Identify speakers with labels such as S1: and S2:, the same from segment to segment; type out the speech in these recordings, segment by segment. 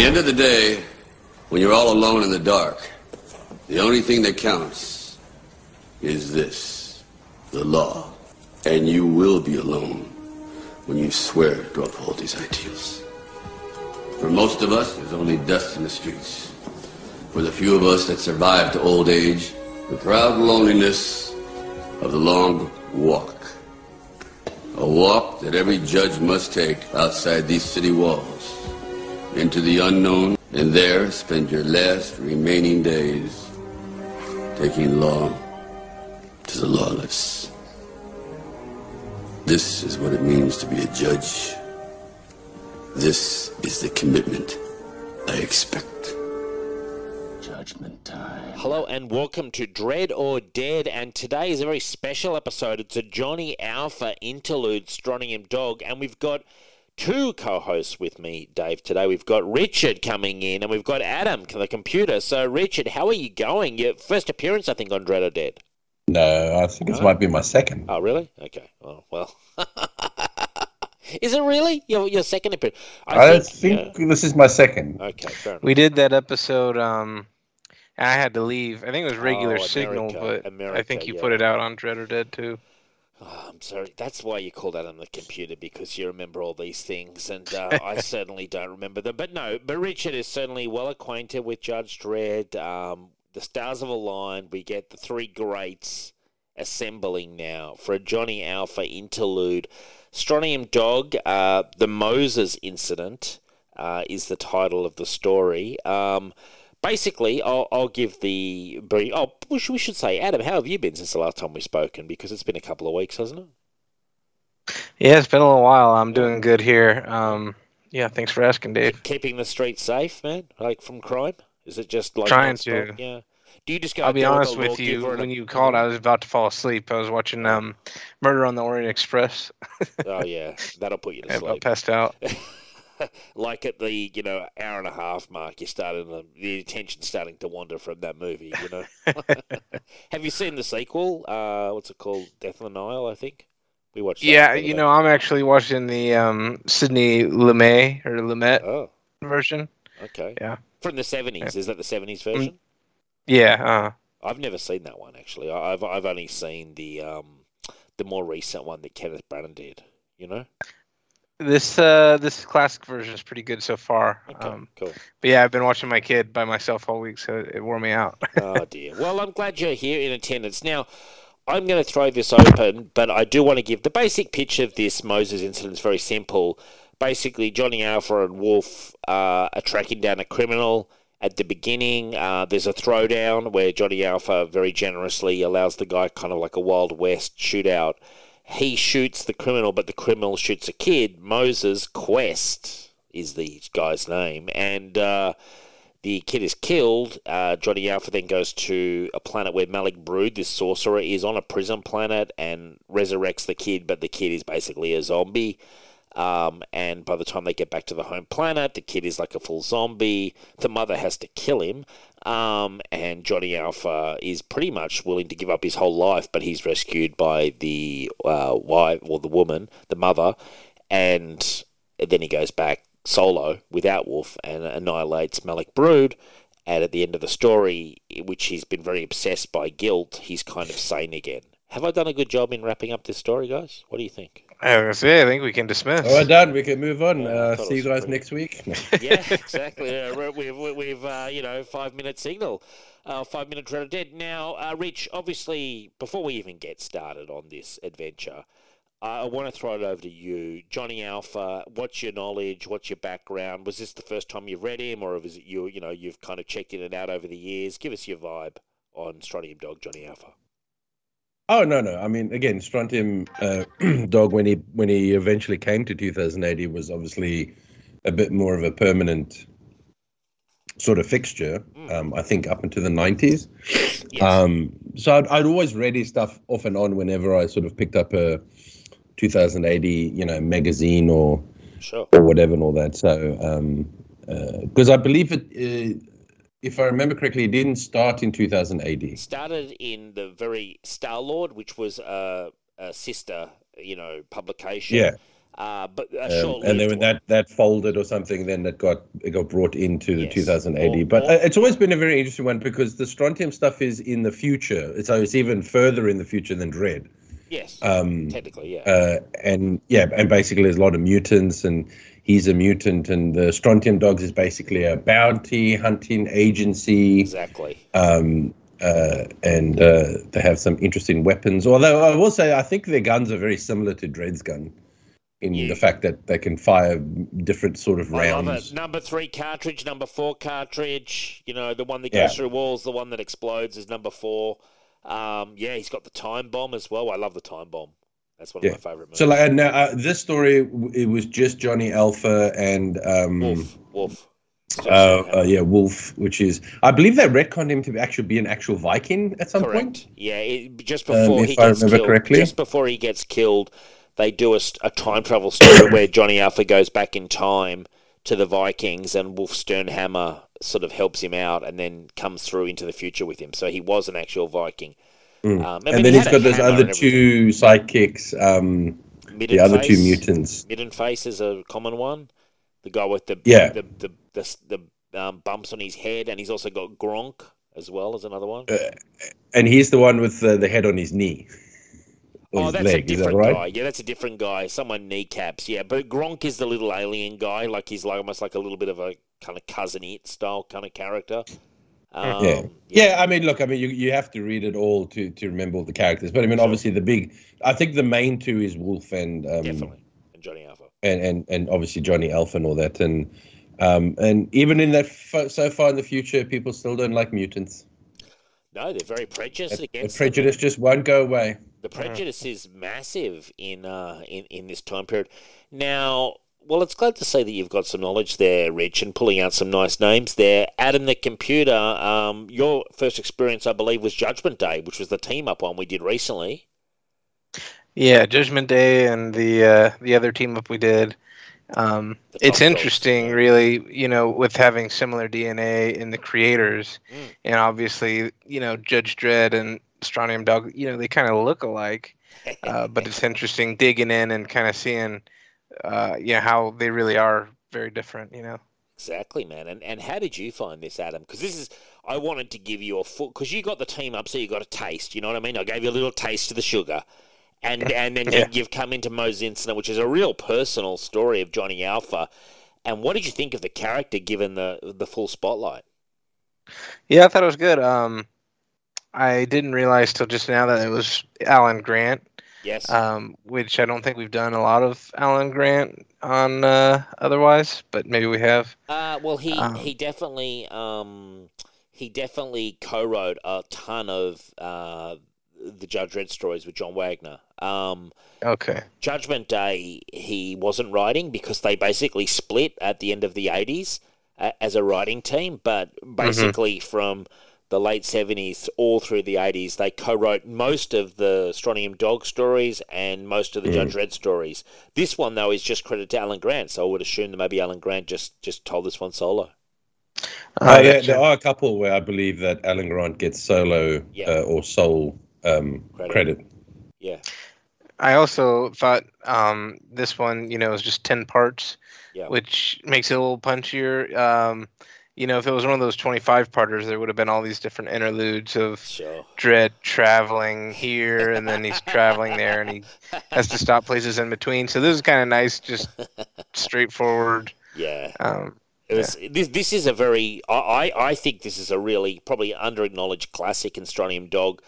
S1: At the end of the day, when you're all alone in the dark, the only thing that counts is this the law. And you will be alone when you swear to uphold these ideals. For most of us, there's only dust in the streets. For the few of us that survive to old age, the proud loneliness of the long walk. A walk that every judge must take outside these city walls into the unknown and there spend your last remaining days taking law to the lawless. This is what it means to be a judge. This is the commitment I expect.
S2: Judgment time.
S3: Hello and welcome to Dread or Dead, and today is a very special episode. It's a Johnny Alpha interlude, Strontium Dog, and we've got two co-hosts with me, Dave. Today we've got Richard coming in, and we've got Adam, the computer. So, Richard, how are you going? Your first appearance, I think, on Dread or Dead.
S4: No, I think this might be my second.
S3: Oh, really? Okay. Oh, well. is it really your your second appearance?
S4: I, think, yeah. this is my second.
S3: Okay, fair enough.
S5: We did that episode. Um, I had to leave. I think it was regular
S3: Oh,
S5: signal,
S3: America,
S5: but I think you
S3: yeah.
S5: put it out on Dread or Dead too.
S3: Oh, I'm sorry. That's why you call that on the computer because you remember all these things, and uh, I certainly don't remember them. But no, but Richard is certainly well acquainted with Judge Dredd. Um, the stars have aligned. We get the three greats assembling now for a Johnny Alpha interlude. Strontium Dog, uh, the Moses incident uh, is the title of the story. Um, basically, I'll, I'll give the brief. Oh, we should, we should say, Adam, how have you been since the last time we've spoken? Because it's been a couple of weeks, hasn't it?
S5: Yeah, it's been a little while. I'm doing good here. Um, yeah, thanks for asking, Dave.
S3: Keeping the streets safe, man, like from crime. Is it just like
S5: Trying to.
S3: Yeah. Do you just go?
S5: I'll be honest with you. When
S3: a-
S5: you called, I was about to fall asleep. I was watching um, Murder on the Orient Express.
S3: Oh yeah, that'll put you to sleep.
S5: I passed out.
S3: like at the you know hour and a half mark, you're starting to, the attention's starting to wander from that movie. You know. Have you seen the sequel? Uh, what's it called? Death on the Nile, I think. We watched. that
S5: Yeah, you know, I'm actually watching the um, Sidney Lumet or Lumet
S3: Oh,
S5: version.
S3: okay.
S5: Yeah.
S3: From the seventies, is that the seventies version?
S5: Yeah, uh,
S3: I've never seen that one actually. I've I've only seen the um the more recent one that Kenneth Branagh did. You know.
S5: This uh, this classic version is pretty good so far.
S3: Okay.
S5: Um,
S3: cool.
S5: but yeah, I've been watching my kid by myself all week, so it wore me out.
S3: oh dear. Well, I'm glad you're here in attendance. Now, I'm going to throw this open, but I do want to give the basic pitch of this Moses incident is very simple. Basically, Johnny Alpha and Wolf uh, are tracking down a criminal. At the beginning, uh, there's a throwdown where Johnny Alpha very generously allows the guy kind of like a Wild West shootout. He shoots the criminal, but the criminal shoots a kid. Moses Quest is the guy's name, and uh, the kid is killed. Uh, Johnny Alpha then goes to a planet where Malik Brood, this sorcerer, is on a prison planet and resurrects the kid, but the kid is basically a zombie. Um, and by the time they get back to the home planet, the kid is like a full zombie. The mother has to kill him. Um, and Johnny Alpha is pretty much willing to give up his whole life, but he's rescued by the uh, wife or the woman, the mother, and then he goes back solo without Wolf and annihilates Malik Brood. And at the end of the story, which he's been very obsessed by guilt, he's kind of sane again. Have I done a good job in wrapping up this story, guys? What do you think?
S5: I was gonna say, I think we can dismiss.
S4: All right, done. We can move on.
S3: Yeah,
S4: Uh, see you guys
S3: pretty-
S4: next week.
S3: yeah, exactly. Uh, we- we've we- we've uh, you know five minute signal, uh, five minute dread of dead. Now, uh, Rich, obviously, before we even get started on this adventure, I want to throw it over to you, Johnny Alpha. What's your knowledge? What's your background? Was this the first time you've read him, or is it you? You know, you've kind of checked in and out over the years. Give us your vibe on Strontium Dog, Johnny Alpha.
S4: Oh no, no. I mean, again, Strontium uh, Dog when he when he eventually came to 2000 AD, he was obviously a bit more of a permanent sort of fixture.
S3: Mm.
S4: Um, I think up into the 90s.
S3: Yes.
S4: Um, so I'd, I'd always read his stuff off and on whenever I sort of picked up a 2000 AD, you know, magazine or
S3: sure.
S4: or whatever and all that. So because I believe it, uh, if I remember correctly, it didn't start in 2000 AD.
S3: started in the very Star Lord, which was a, a sister, you know, publication.
S4: Yeah.
S3: Uh, but a
S4: Um, and then when that, that folded or something, then it got it got brought into the
S3: Yes.
S4: 2000 AD.
S3: Or-
S4: but
S3: or-
S4: uh, it's always been a very interesting one because the strontium stuff is in the future. So it's even further in the future than Dredd.
S3: yes,
S4: Um,
S3: technically, yeah.
S4: uh, and yeah, and basically there's a lot of mutants, and he's a mutant, and the Strontium Dogs is basically a bounty hunting agency,
S3: exactly.
S4: um, uh, and uh, they have some interesting weapons. Although I will say, I think their guns are very similar to Dredd's gun in
S3: Yeah.
S4: the fact that they can fire different sort of rounds.
S3: Number three cartridge, number four cartridge. You know, the one that
S4: Yeah.
S3: goes through walls, the one that explodes is number four. Um, yeah, he's got the time bomb as well. I love the time bomb. That's one of my favorite movies.
S4: So like now, uh, this story, it was just Johnny Alpha and um,
S3: Wolf, Wolf.
S4: uh, uh, yeah, Wolf, which is I believe they retconned him to actually be an actual Viking at some
S3: Correct.
S4: point.
S3: Yeah, it, just
S4: Um,
S3: before
S4: if
S3: he
S4: I
S3: gets
S4: remember
S3: killed,
S4: correctly.
S3: just before he gets killed, they do a, a time travel story where Johnny Alpha goes back in time to the Vikings, and Wolf Sternhammer sort of helps him out, and then comes through into the future with him. So he was an actual Viking.
S4: Mm.
S3: Um,
S4: and then
S3: he
S4: he's
S3: had
S4: got those other two sidekicks, um, the other two mutants.
S3: Middenface is a common one. The guy with the
S4: Yeah.
S3: the the the, the um, bumps on his head, and he's also got Gronk as well as another one.
S4: Uh, and he's the one with the, the head on his knee. Or
S3: oh, that's
S4: leg,
S3: a
S4: that
S3: different
S4: right?
S3: guy. Yeah, that's a different guy. Someone kneecaps. Yeah, but Gronk is the little alien guy. Like he's like almost like a little bit of a kind of Cousin Itt style kind of character. Um,
S4: yeah. yeah, I mean, look, I mean, you, you have to read it all to, to remember all the characters, but I mean,
S3: Sure.
S4: obviously, the big, I think the main two is Wolf and um,
S3: definitely. And Johnny Alpha.
S4: and, and and obviously Johnny Alpha and all that, and um, and even in that f- so far in the future, people still don't like mutants.
S3: No, they're very prejudiced
S4: The
S3: against them.
S4: prejudice just won't go away.
S3: The prejudice is massive in uh, in in this time period. Now, well, it's glad to see that you've got some knowledge there, Rich, and pulling out some nice names there. Adam the computer. Um, your first experience, I believe, was Judgment Day, which was the team up one we did recently.
S5: Yeah, Judgment Day and the uh, the other team up we did. Um, it's interesting,
S3: yeah.
S5: really, you know, with having similar DNA in the creators,
S3: Mm.
S5: and obviously, you know, Judge Dredd and Strontium Dog, you know, they kind of look alike. Uh, but it's interesting digging in and kind of seeing, uh, you know, how they really are very different. You know.
S3: Exactly, man. And and how did you find this, Adam? Because this is I wanted to give you a full because you got the team up, so you got a taste. You know what I mean? I gave you a little taste of the sugar, and and then
S5: Yeah.
S3: you, you've come into Mo's incident, which is a real personal story of Johnny Alpha. And what did you think of the character given the the full spotlight?
S5: Yeah, I thought it was good. Um, I didn't realize till just now that it was Alan Grant.
S3: Yes.
S5: um, which I don't think we've done a lot of Alan Grant on uh, otherwise, but maybe we have.
S3: Uh, well, he
S5: Um,
S3: he definitely um, he definitely co-wrote a ton of uh, the Judge Dredd stories with John Wagner. Um,
S5: Okay.
S3: Judgment Day, he wasn't writing because they basically split at the end of the 80s uh, as a writing team. But basically, from the late 70s all through the 80s, they co wrote most of the Strontium Dog stories and most of the Judge Dredd stories. This one, though, is just credit to Alan Grant. So I would assume that maybe Alan Grant just, just told this one solo.
S5: Uh,
S4: Uh, there, there are a couple where I believe that Alan Grant gets solo
S3: Yeah.
S4: uh, or sole um,
S3: Credit.
S4: credit.
S3: Yeah.
S5: I also thought um, this one, you know, is just 10 parts,
S3: Yeah.
S5: which makes it a little punchier. Um, you know, if it was one of those 25 parters, there would have been all these different interludes of
S3: Sure.
S5: Dredd traveling here and then he's traveling there and he has to stop places in between. So this is kind of nice, just straightforward.
S3: Yeah.
S5: Um,
S3: It was, this, this is a very, I, I think this is a really probably under acknowledged classic in Strontium Dog.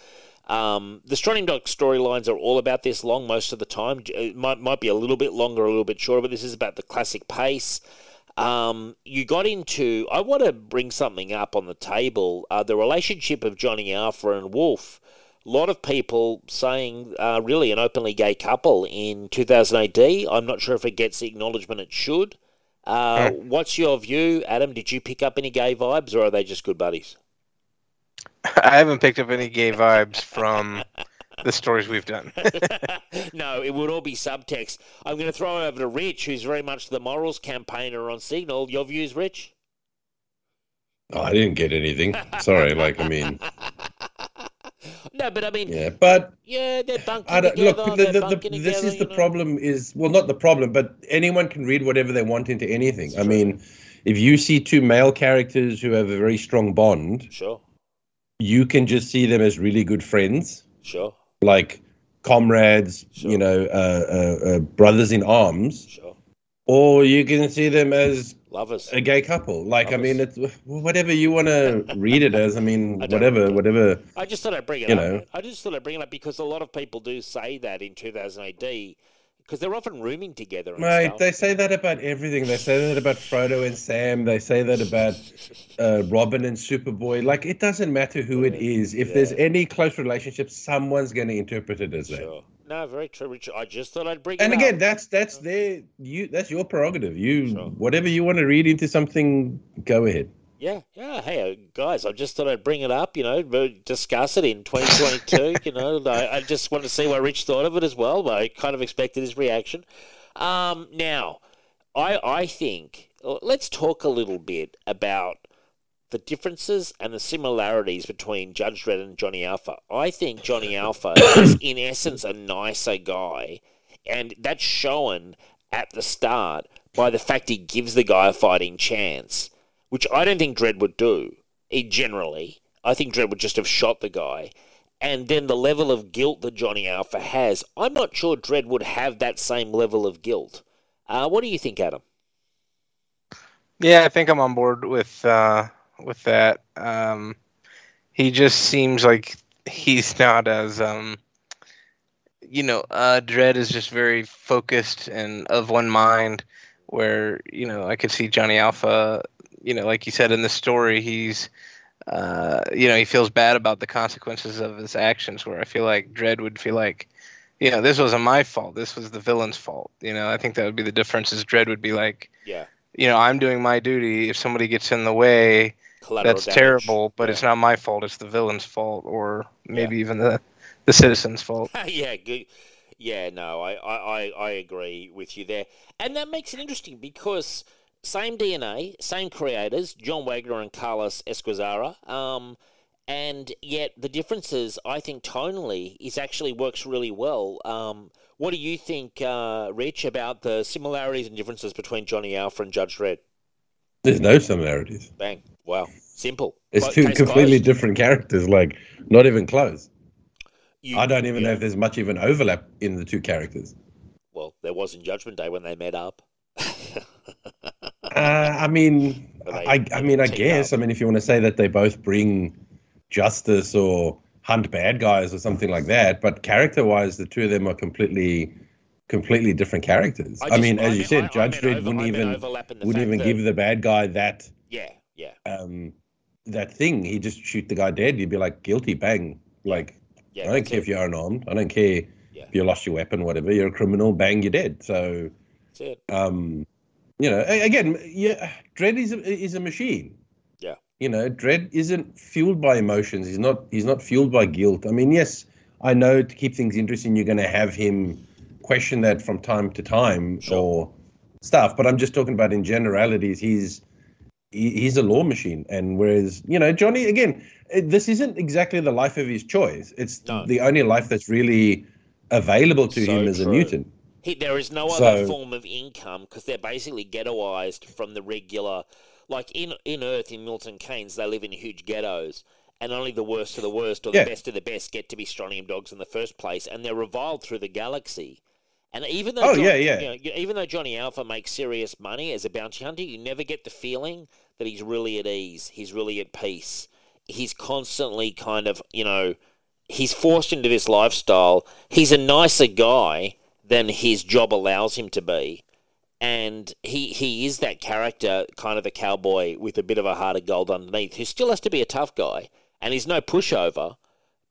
S3: Um, the Strontium Dog storylines are all about this long most of the time. It might, might be a little bit longer, a little bit shorter, but this is about the classic pace. Um, you got into, I want to bring something up on the table uh, the relationship of Johnny Alpha and Wolf. A lot of people saying uh, really an openly gay couple in 2000 AD. I'm not sure if it gets the acknowledgement it should. Uh, what's your view, Adam? Did you pick up any gay vibes, or are they just good buddies?
S5: I haven't picked up any gay vibes from the stories we've done.
S3: no, it would all be subtext. I'm going to throw over to Rich, who's very much the morals campaigner on Signal. Your views, Rich?
S4: Oh, I didn't get anything. Sorry. Like, I mean,
S3: no, but I mean,
S4: Yeah, but
S3: yeah, they're bunking
S4: I don't,
S3: together.
S4: look. The, the, the,
S3: bunking
S4: this is the
S3: know.
S4: problem. Is well, not the problem, but anyone can read whatever they want into anything.
S3: It's
S4: I
S3: true.
S4: mean, if you see two male characters who have a very strong bond,
S3: Sure,
S4: you can just see them as really good friends,
S3: sure,
S4: like comrades,
S3: Sure.
S4: you know, uh, uh, uh, brothers in arms,
S3: sure.
S4: or you can see them as
S3: Lovers.
S4: a gay couple. Like, I mean, it's whatever you want to read it as. I mean,
S3: I
S4: whatever, whatever.
S3: I just thought I'd bring it
S4: You
S3: up.
S4: know.
S3: I just thought I'd bring it up because a lot of people do say that in 2000 AD because they're often rooming together. And
S4: Mate,
S3: stuff.
S4: they say that about everything. They say that about Frodo and Sam. They say that about uh, Robin and Superboy. Like, it doesn't matter who it is. If there's any close relationship, someone's going to interpret it as that.
S3: Sure. No, very true, Richard. I just thought I'd bring
S4: And again,
S3: up.
S4: that's that's their you. That's your prerogative. You
S3: Sure.
S4: whatever you want to read into something, go ahead.
S3: Yeah, yeah. Hey, uh, guys, I just thought I'd bring it up. You know, discuss it in 2022. you know, I, I just want to see what Rich thought of it as well. I kind of expected his reaction. Um, now, I I think let's talk a little bit about the differences and the similarities between Judge Dredd and Johnny Alpha. I think Johnny Alpha is, in essence, a nicer guy, and that's shown at the start by the fact he gives the guy a fighting chance, which I don't think Dredd would do. Generally, I think Dredd would just have shot the guy. And then the level of guilt that Johnny Alpha has, I'm not sure Dredd would have that same level of guilt. Uh, what do you think, Adam?
S5: Yeah, I think I'm on board with uh, with that. Um, he just seems like he's not as um, you know, uh, Dredd is just very focused and of one mind. Where you know, I could see Johnny Alpha. You know, like you said in the story, he's uh, you know, he feels bad about the consequences of his actions. Where I feel like Dredd would feel like, you know, this wasn't my fault. This was the villain's fault. You know, I think that would be the difference. Is Dredd would be like,
S3: Yeah.
S5: you know, I'm doing my duty. If somebody gets in the way,
S3: Collateral
S5: that's
S3: damage.
S5: terrible, but
S3: Yeah.
S5: it's not my fault. It's the villain's fault, or maybe even the the citizen's fault.
S3: yeah, good. Yeah, no, I, I, I agree with you there. And that makes it interesting because same DNA, same creators, John Wagner and Carlos Ezquerra, um, and yet the differences, I think, tonally, is actually works really well. Um, what do you think, uh, Rich, about the similarities and differences between Johnny Alpha and Judge Dredd?
S4: There's no similarities.
S3: Bang. Wow. Simple.
S4: It's two completely
S3: closed.
S4: different characters. Like not even close.
S3: You-
S4: I don't even know if there's much even overlap in the two characters.
S3: Well, there was in Judgment Day when they met up.
S4: Uh, I mean, I, I mean, I guess.
S3: up.
S4: I mean, if you want to say that they both bring justice or hunt bad guys or something like that, but character-wise, the two of them are completely, completely different characters. I,
S3: just-
S4: mean, as you said,
S3: I- I
S4: Judge Dredd
S3: over-
S4: wouldn't even
S3: overlap in the
S4: wouldn't even
S3: that-
S4: give the bad guy that
S3: Yeah, yeah,
S4: um that thing. he'd just shoot the guy dead. You'd be like guilty, bang. Like
S3: yeah.
S4: I don't care
S3: it.
S4: if you're unarmed. I don't care
S3: Yeah.
S4: if you lost your weapon, whatever. You're a criminal, bang, you're dead. So
S3: That's it.
S4: um, you know, again, yeah, Dredd is a, is a machine.
S3: Yeah.
S4: You know, Dredd isn't fueled by emotions. He's not. He's not fueled by guilt. I mean, yes, I know to keep things interesting, you're going to have him question that from time to time
S3: Sure.
S4: or stuff. But I'm just talking about in generalities. He's he, he's a law machine, and whereas you know Johnny, again, this isn't exactly the life of his choice. It's
S3: No.
S4: the only life that's really available to
S3: So
S4: him as a mutant.
S3: He, there is no other
S4: So-
S3: form of income because they're basically ghettoized from the regular. Like in in Earth in Milton Keynes, they live in huge ghettos, and only the worst of the worst or
S4: Yeah.
S3: the best of the best get to be strontium dogs in the first place, and they're reviled through the galaxy. And even though
S4: Oh,
S3: John-
S4: yeah, yeah.
S3: you know, even though Johnny Alpha makes serious money as a bounty hunter, you never get the feeling that he's really at ease. He's really at peace. He's constantly kind of you know he's forced into this lifestyle. He's a nicer guy than his job allows him to be. And he, he is that character, kind of a cowboy with a bit of a heart of gold underneath, who still has to be a tough guy. And he's no pushover.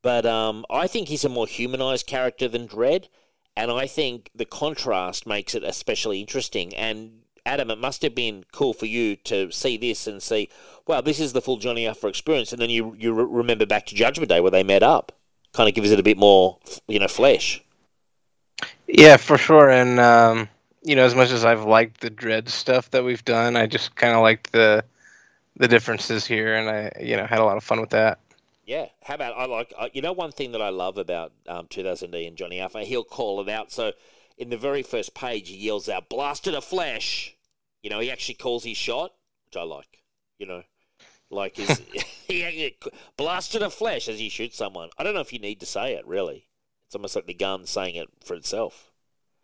S3: But um, I think he's a more humanized character than Dredd. And I think the contrast makes it especially interesting. And Adam, it must have been cool for you to see this and see, wow, this is the full Johnny Alpha experience. And then you, you re- remember back to Judgment Day where they met up. Kind of gives it a bit more, you know, flesh.
S5: Yeah, for sure. And um, you know, as much as I've liked the Dredd stuff that we've done, I just kind of liked the the differences here, and I you know had a lot of fun with that.
S3: Yeah. How about I like uh, you know one thing that I love about um, 2000 AD and Johnny Alpha, he'll call it out. So in the very first page, he yells out, "Blasted a flash." You know, he actually calls his shot, which I like. You know, like his he blasted a flash as he shoots someone. I don't know if you need to say it. Really, it's almost like the gun saying it for itself.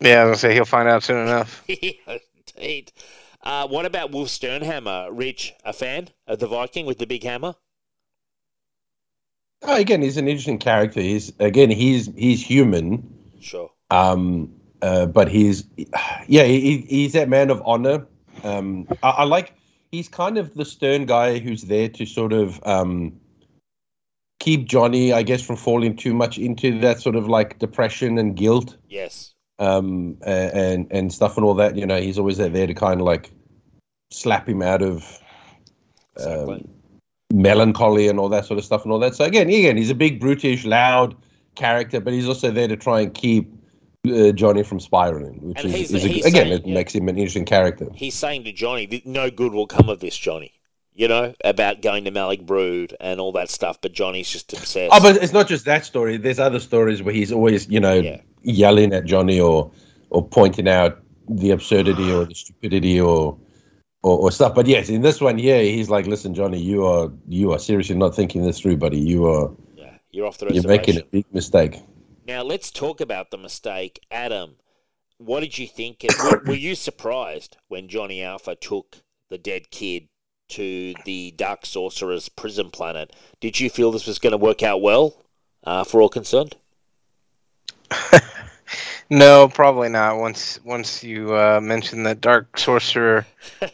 S5: Yeah, I was gonna say he'll find out soon enough.
S3: Indeed. Uh, what about Wolf Sternhammer? Rich, a fan of the Viking with the big hammer?
S4: Oh, again, he's an interesting character. He's again, he's he's human.
S3: Sure.
S4: Um, uh, but he's yeah, he, he's that man of honor. Um, I, I, like he's kind of the stern guy who's there to sort of um, keep Johnny, I guess, from falling too much into that sort of like depression and guilt.
S3: Yes.
S4: Um, and and stuff and all that. You know, he's always there to kind of like slap him out of.
S3: Exactly.
S4: Um, melancholy and all that sort of stuff and all that. So again, again, he's a big, brutish, loud character, but he's also there to try and keep uh, Johnny from spiraling, which
S3: And
S4: is, is a, again,
S3: saying,
S4: it
S3: yeah.
S4: makes him an interesting character.
S3: He's saying to Johnny, no good will come of this, Johnny. You know, about going to Malik Brood and all that stuff, but Johnny's just obsessed.
S4: Oh, but it's not just that story. There's other stories where he's always, you know,
S3: Yeah.
S4: yelling at Johnny or or pointing out the absurdity or the stupidity or, or or stuff. But yes, in this one here, he's like, "Listen, Johnny, you are you are seriously not thinking this through, buddy. You are
S3: yeah, you're off the
S4: you're making a big mistake."
S3: Now let's talk about the mistake, Adam. What did you think? Were, were you surprised when Johnny Alpha took the dead kid to the Dark Sorcerer's prison planet? Did you feel this was going to work out well uh, for all concerned?
S5: No, probably not. Once once you uh, mentioned that Dark Sorcerer,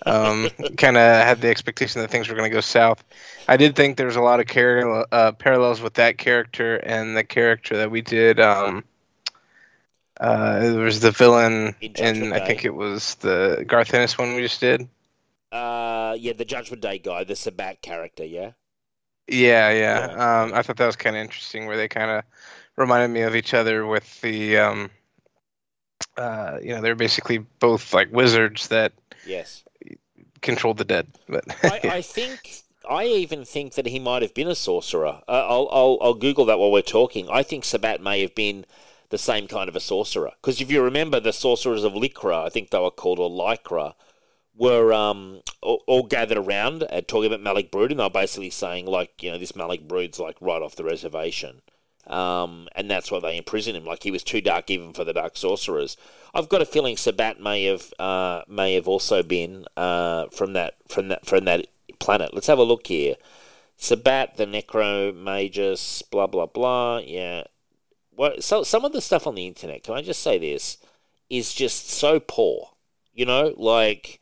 S5: um, kind of had the expectation that things were going to go south. I did think there was a lot of car- uh, parallels with that character and the character that we did. Um, uh, it was the villain, and I think it was the Garth Ennis one we just did.
S3: Uh, yeah, the Judgment Day guy, the Sabbat character, yeah.
S5: Yeah, yeah. Um, I thought that was kind of interesting, where they kind of reminded me of each other with the, um, uh, you know, they're basically both like wizards that
S3: Yes.
S5: controlled the dead. But
S3: I, I think I even think that he might have been a sorcerer. Uh, I'll, I'll I'll Google that while we're talking. I think Sabbat may have been the same kind of a sorcerer because if you remember the sorcerers of Lycra, I think they were called or Lycra, were um all, all gathered around and talking about Malik Brood, and they were basically saying like you know this Malik Brood's like right off the reservation. Um, and that's why they imprisoned him. Like he was too dark even for the dark sorcerers. I've got a feeling Sabbat may have uh, may have also been uh, from that from that from that planet. Let's have a look here. Sabbat, the Necromagus, blah blah blah. Yeah. What? So some of the stuff on the internet. Can I just say this is just so poor. You know, like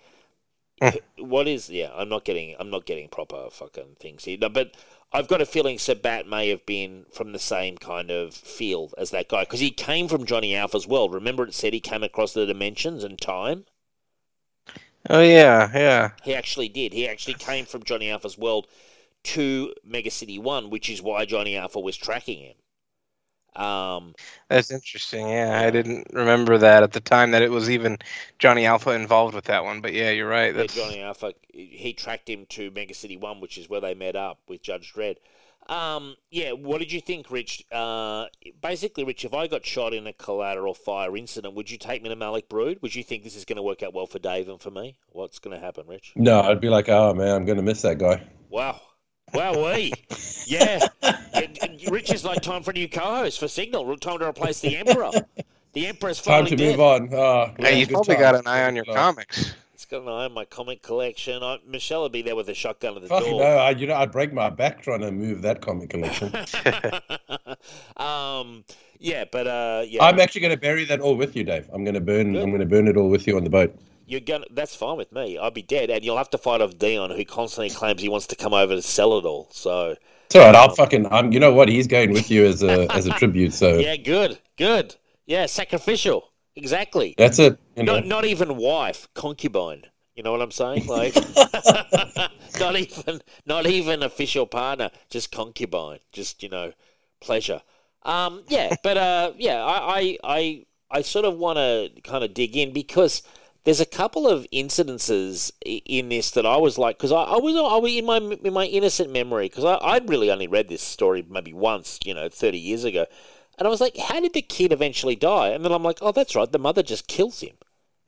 S3: what is? Yeah, I'm not getting. I'm not getting proper fucking things here. But I've got a feeling Sabbat may have been from the same kind of field as that guy because he came from Johnny Alpha's world. Remember, it said he came across the dimensions and time.
S5: oh yeah, yeah.
S3: He actually did. He actually came from Johnny Alpha's world to Mega City One, which is why Johnny Alpha was tracking him. Um,
S5: That's interesting. Yeah, I didn't remember that at the time that it was even Johnny Alpha involved with that one. But yeah, you're right.
S3: yeah, Johnny Alpha, he tracked him to Mega City One, which is where they met up with Judge Dredd. Um, yeah, what did you think, Rich? Uh, basically, Rich, if I got shot in a collateral fire incident, would you take me to Malik Brood? Would you think this is going to work out well for Dave and for me? What's going to happen, Rich?
S4: No, I'd be like, "Oh man, I'm going to miss that guy."
S3: Wow. Wow, we. Yeah. And- and Rich is like time for a new co host for Signal. Time to replace the Emperor. The Emperor's
S4: Time
S3: finally
S4: to
S3: dead.
S4: move on. Yeah,
S5: hey, you've probably
S4: times.
S5: got an eye on your comics.
S3: It's got an eye on my comic collection. I, Michelle would be there with a shotgun at the
S4: Fucking
S3: door.
S4: no, I, you know, I'd break my back trying to move that comic collection.
S3: um, yeah, but uh, yeah,
S4: I'm actually going to bury that all with you, Dave. I'm going to burn.
S3: Good.
S4: I'm going to burn it all with you on the boat.
S3: You're gonna. That's fine with me. I'd be dead, and you'll have to fight off Dion, who constantly claims he wants to come over to sell it all. So
S4: It's all right. I'll fucking. I'm. You know what? He's going with you as a as a tribute. So
S3: yeah, good, good. Yeah, sacrificial. Exactly.
S4: that's it. You know.
S3: Not not even wife, concubine. You know what I'm saying? Like, not even not even official partner, just concubine. Just you know, pleasure. Um, yeah, but uh, yeah, I I I, I sort of want to kind of dig in because there's a couple of incidences in this that I was like, because I, I was I was in my in my innocent memory, because I I'd really only read this story maybe once, you know, thirty years ago, and I was like, how did the kid eventually die? And then I'm like, oh, that's right, the mother just kills him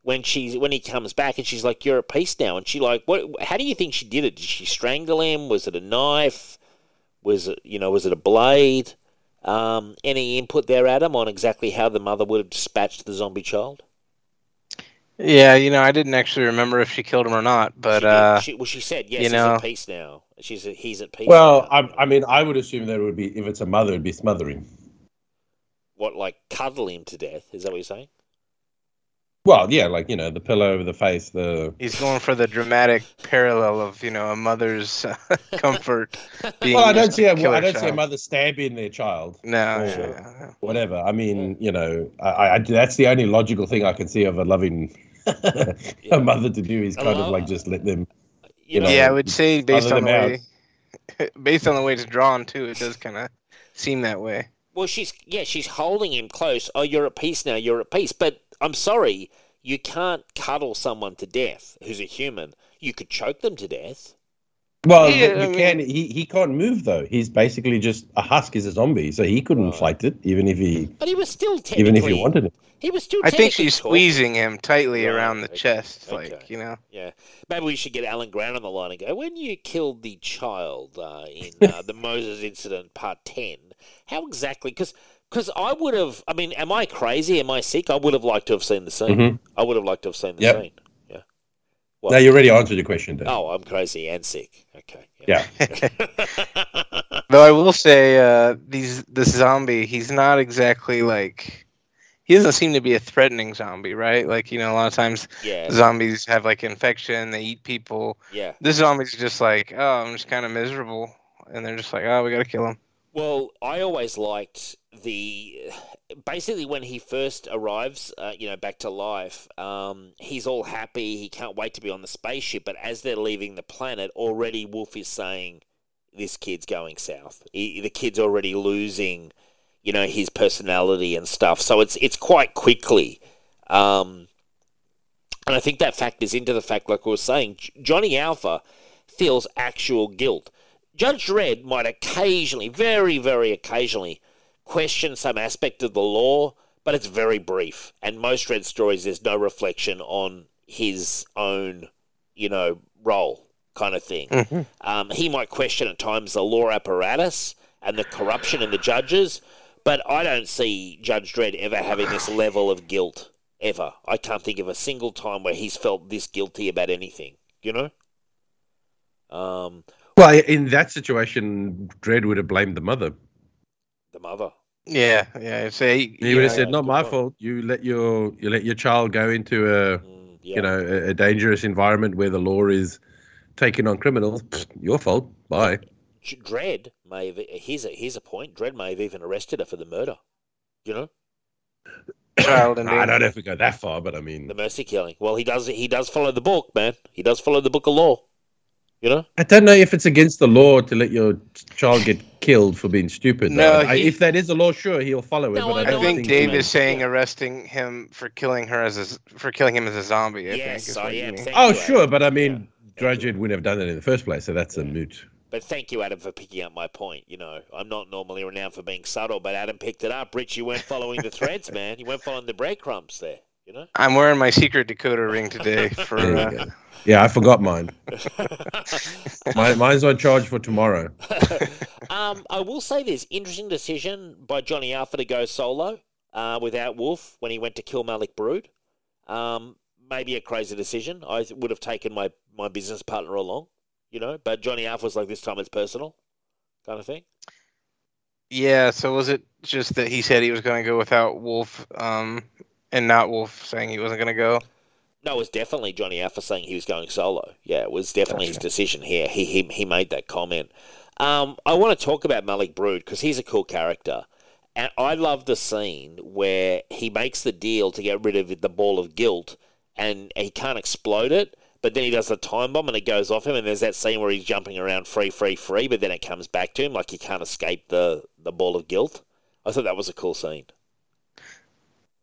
S3: when she's when he comes back, and she's like, you're at peace now, and she like, what? How do you think she did it? Did she strangle him? Was it a knife? Was it you know was it a blade? Um, any input there, Adam, on exactly how the mother would have dispatched the zombie child?
S5: Yeah, you know, I didn't actually remember if she killed him or not, but
S3: she
S5: uh,
S3: she, well, she said yes.
S5: you
S3: he's
S5: know-
S3: at peace now. She's he's at peace.
S4: Well,
S3: now.
S4: I, I mean, I would assume that it would be if it's a mother, it'd be smothering.
S3: what like cuddle him to death? Is that what you're saying?
S4: Well, yeah, like you know, the pillow over the face, the.
S5: he's going for the dramatic parallel of you know a mother's uh, comfort. Being
S4: Well, I don't see
S5: to
S4: a,
S5: kill
S4: I don't see a mother stabbing their child.
S5: No, yeah,
S4: sure.
S5: yeah, yeah.
S4: Whatever. I mean, you know, I, I that's the only logical thing I can see of a loving a mother to do is kind of like just let them.
S3: You know,
S4: know,
S5: yeah, I would say based on the
S4: than
S5: way, based on the way it's drawn too, it does kind of seem that way.
S3: Well, she's yeah, she's holding him close. Oh, you're at peace now. You're at peace. But I'm sorry, you can't cuddle someone to death who's a human. You could choke them to death.
S4: Well,
S5: Yeah,
S4: but
S5: I
S4: you
S5: mean-
S4: can. He he can't move though. He's basically just a husk. He's a zombie, so he couldn't
S3: Right.
S4: fight it, even if he
S3: But he was still technically.
S4: even if he wanted it.
S3: He was still.
S5: I think
S3: technically
S5: she's
S3: talking.
S5: squeezing him tightly
S3: Right,
S5: around the
S3: okay,
S5: chest,
S3: okay.
S5: like you know.
S3: Yeah, maybe we should get Alan Grant on the line and go. When you killed the child uh, in uh, the Moses incident, part ten, how exactly? Because because I would have. I mean, am I crazy? Am I sick? I would have liked to have seen the scene.
S4: Mhm.
S3: I would have liked to have seen the
S4: Yep.
S3: scene. Yeah.
S4: No, you already answered your question, Dan.
S3: Oh, I'm crazy and sick. Okay.
S4: Yeah.
S5: Though I will say, uh, these this zombie, he's not exactly like he doesn't seem to be a threatening zombie, right? Like you know, a lot of times
S3: yeah.
S5: zombies have like infection, they eat people.
S3: Yeah.
S5: This zombie's just like, oh, I'm just kind of miserable, and they're just like, oh, we gotta kill him.
S3: Well, I always liked the basically when he first arrives, uh, you know, back to life. Um, he's all happy. He can't wait to be on the spaceship. But as they're leaving the planet, already Wolf is saying, "This kid's going south." He, the kid's already losing, you know, his personality and stuff. So it's it's quite quickly. Um, and I think that factors into the fact, like I was saying, Johnny Alpha feels actual guilt. Judge Dredd might occasionally, very, very occasionally, question some aspect of the law, but it's very brief. And most Red stories, there's no reflection on his own, you know, role kind of thing.
S5: Mhm.
S3: Um, he might question at times the law apparatus and the corruption in the judges, but I don't see Judge Dredd ever having this level of guilt ever. I can't think of a single time where he's felt this guilty about anything. You know. Um,
S4: Well, in that situation, Dredd would have blamed the mother.
S3: The mother.
S5: Yeah, yeah. Say,
S4: He would have
S3: Yeah,
S4: said, "Not my
S3: point.
S4: fault. You let your you let your child go into a
S3: Mm, yeah.
S4: you know a, a dangerous environment where the law is taking on criminals. Pfft, your fault. Bye."
S3: Dredd may have. Here's a here's a point. Dredd may have even arrested her for the murder. You know,
S5: child
S4: I don't know if we go that far, but I mean,
S3: the mercy killing. Well, he does. He does follow the book, man. He does follow the book of law. You know.
S4: I don't know if it's against the law to let your child get killed for being stupid.
S5: No,
S4: though. I- if that is a law, sure, he'll follow it.
S3: No,
S4: but I,
S3: I
S5: I
S4: don't
S5: think
S3: think
S5: Dave is saying
S3: yeah.
S5: arresting him for killing her as a z- for killing him as a zombie. I
S3: Yes,
S5: think is
S3: I am.
S4: Oh,
S3: you,
S4: sure, but I mean,
S3: Yeah. Thank
S4: wouldn't have done it in the first place, so that's a moot.
S3: But thank you, Adam, for picking up my point. You know, I'm not normally renowned for being subtle, but Adam picked it up. Rich, you weren't following the threads, man. You weren't following the breadcrumbs there. You know.
S5: I'm wearing my secret Dakota ring today for. Uh.
S4: Yeah, I forgot mine. My, mine's on charge for tomorrow.
S3: um, I will say this interesting decision by Johnny Alpha to go solo uh, without Wolf when he went to kill Malik Brood. Um, maybe a crazy decision. I would have taken my, my business partner along, you know, but Johnny Alpha was like, this time it's personal kind of thing.
S5: yeah. So was it just that he said he was going to go without Wolf, um, and not Wolf saying he wasn't going to go?
S3: No, it was definitely Johnny Alpha saying he was going solo. Yeah, it was definitely his decision here. He, he, he made that comment. Um, I want to talk about Malik Brood because he's a cool character. And I love the scene where he makes the deal to get rid of the ball of guilt and he can't explode it, but then he does the time bomb and it goes off him. And there's that scene where he's jumping around free, free, free, but then it comes back to him like he can't escape the, the ball of guilt. I thought that was a cool scene.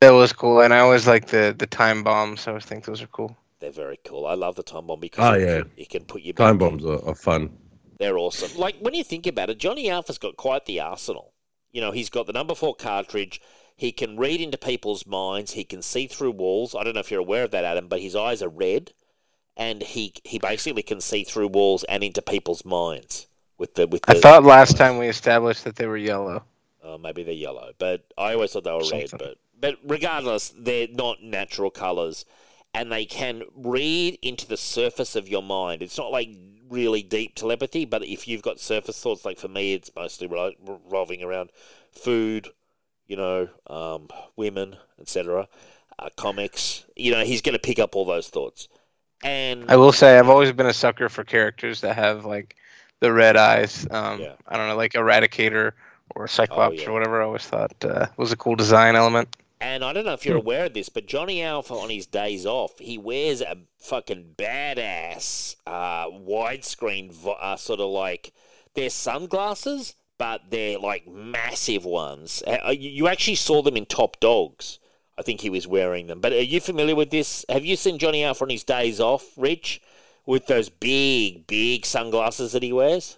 S5: That was cool, and I always like the the time bombs. I always think those are cool.
S3: They're very cool. I love the time bomb because
S4: Oh,
S3: it,
S4: yeah.
S3: can, it can put you
S4: Time bombs are, are fun.
S3: They're awesome. Like when you think about it, Johnny Alpha's got quite the arsenal. You know, he's got the number four cartridge. He can read into people's minds. He can see through walls. I don't know if you're aware of that, Adam, but his eyes are red, and he he basically can see through walls and into people's minds with the with the.
S5: I thought last time we established that they were yellow.
S3: Uh, maybe they're yellow, but I always thought they were red. But but regardless, they're not natural colors, and they can read into the surface of your mind. It's not like really deep telepathy, but if you've got surface thoughts, like for me, it's mostly revolving around food, you know, um, women, etc., uh, comics. You know, he's going to pick up all those thoughts, and
S5: I will say I've always been a sucker for characters that have like the red eyes. Um,
S3: Yeah.
S5: I don't know, like Eradicator or Cyclops
S3: yeah.
S5: or whatever. I always thought uh, was a cool design element.
S3: And I don't know if you're aware of this, but Johnny Alpha on his days off, he wears a fucking badass uh, widescreen, vo- uh, sort of like they're sunglasses, but they're like massive ones. Uh, you you actually saw them in Top Dogs. I think he was wearing them. But are you familiar with this? Have you seen Johnny Alpha on his days off, Rich, with those big, big sunglasses that he wears?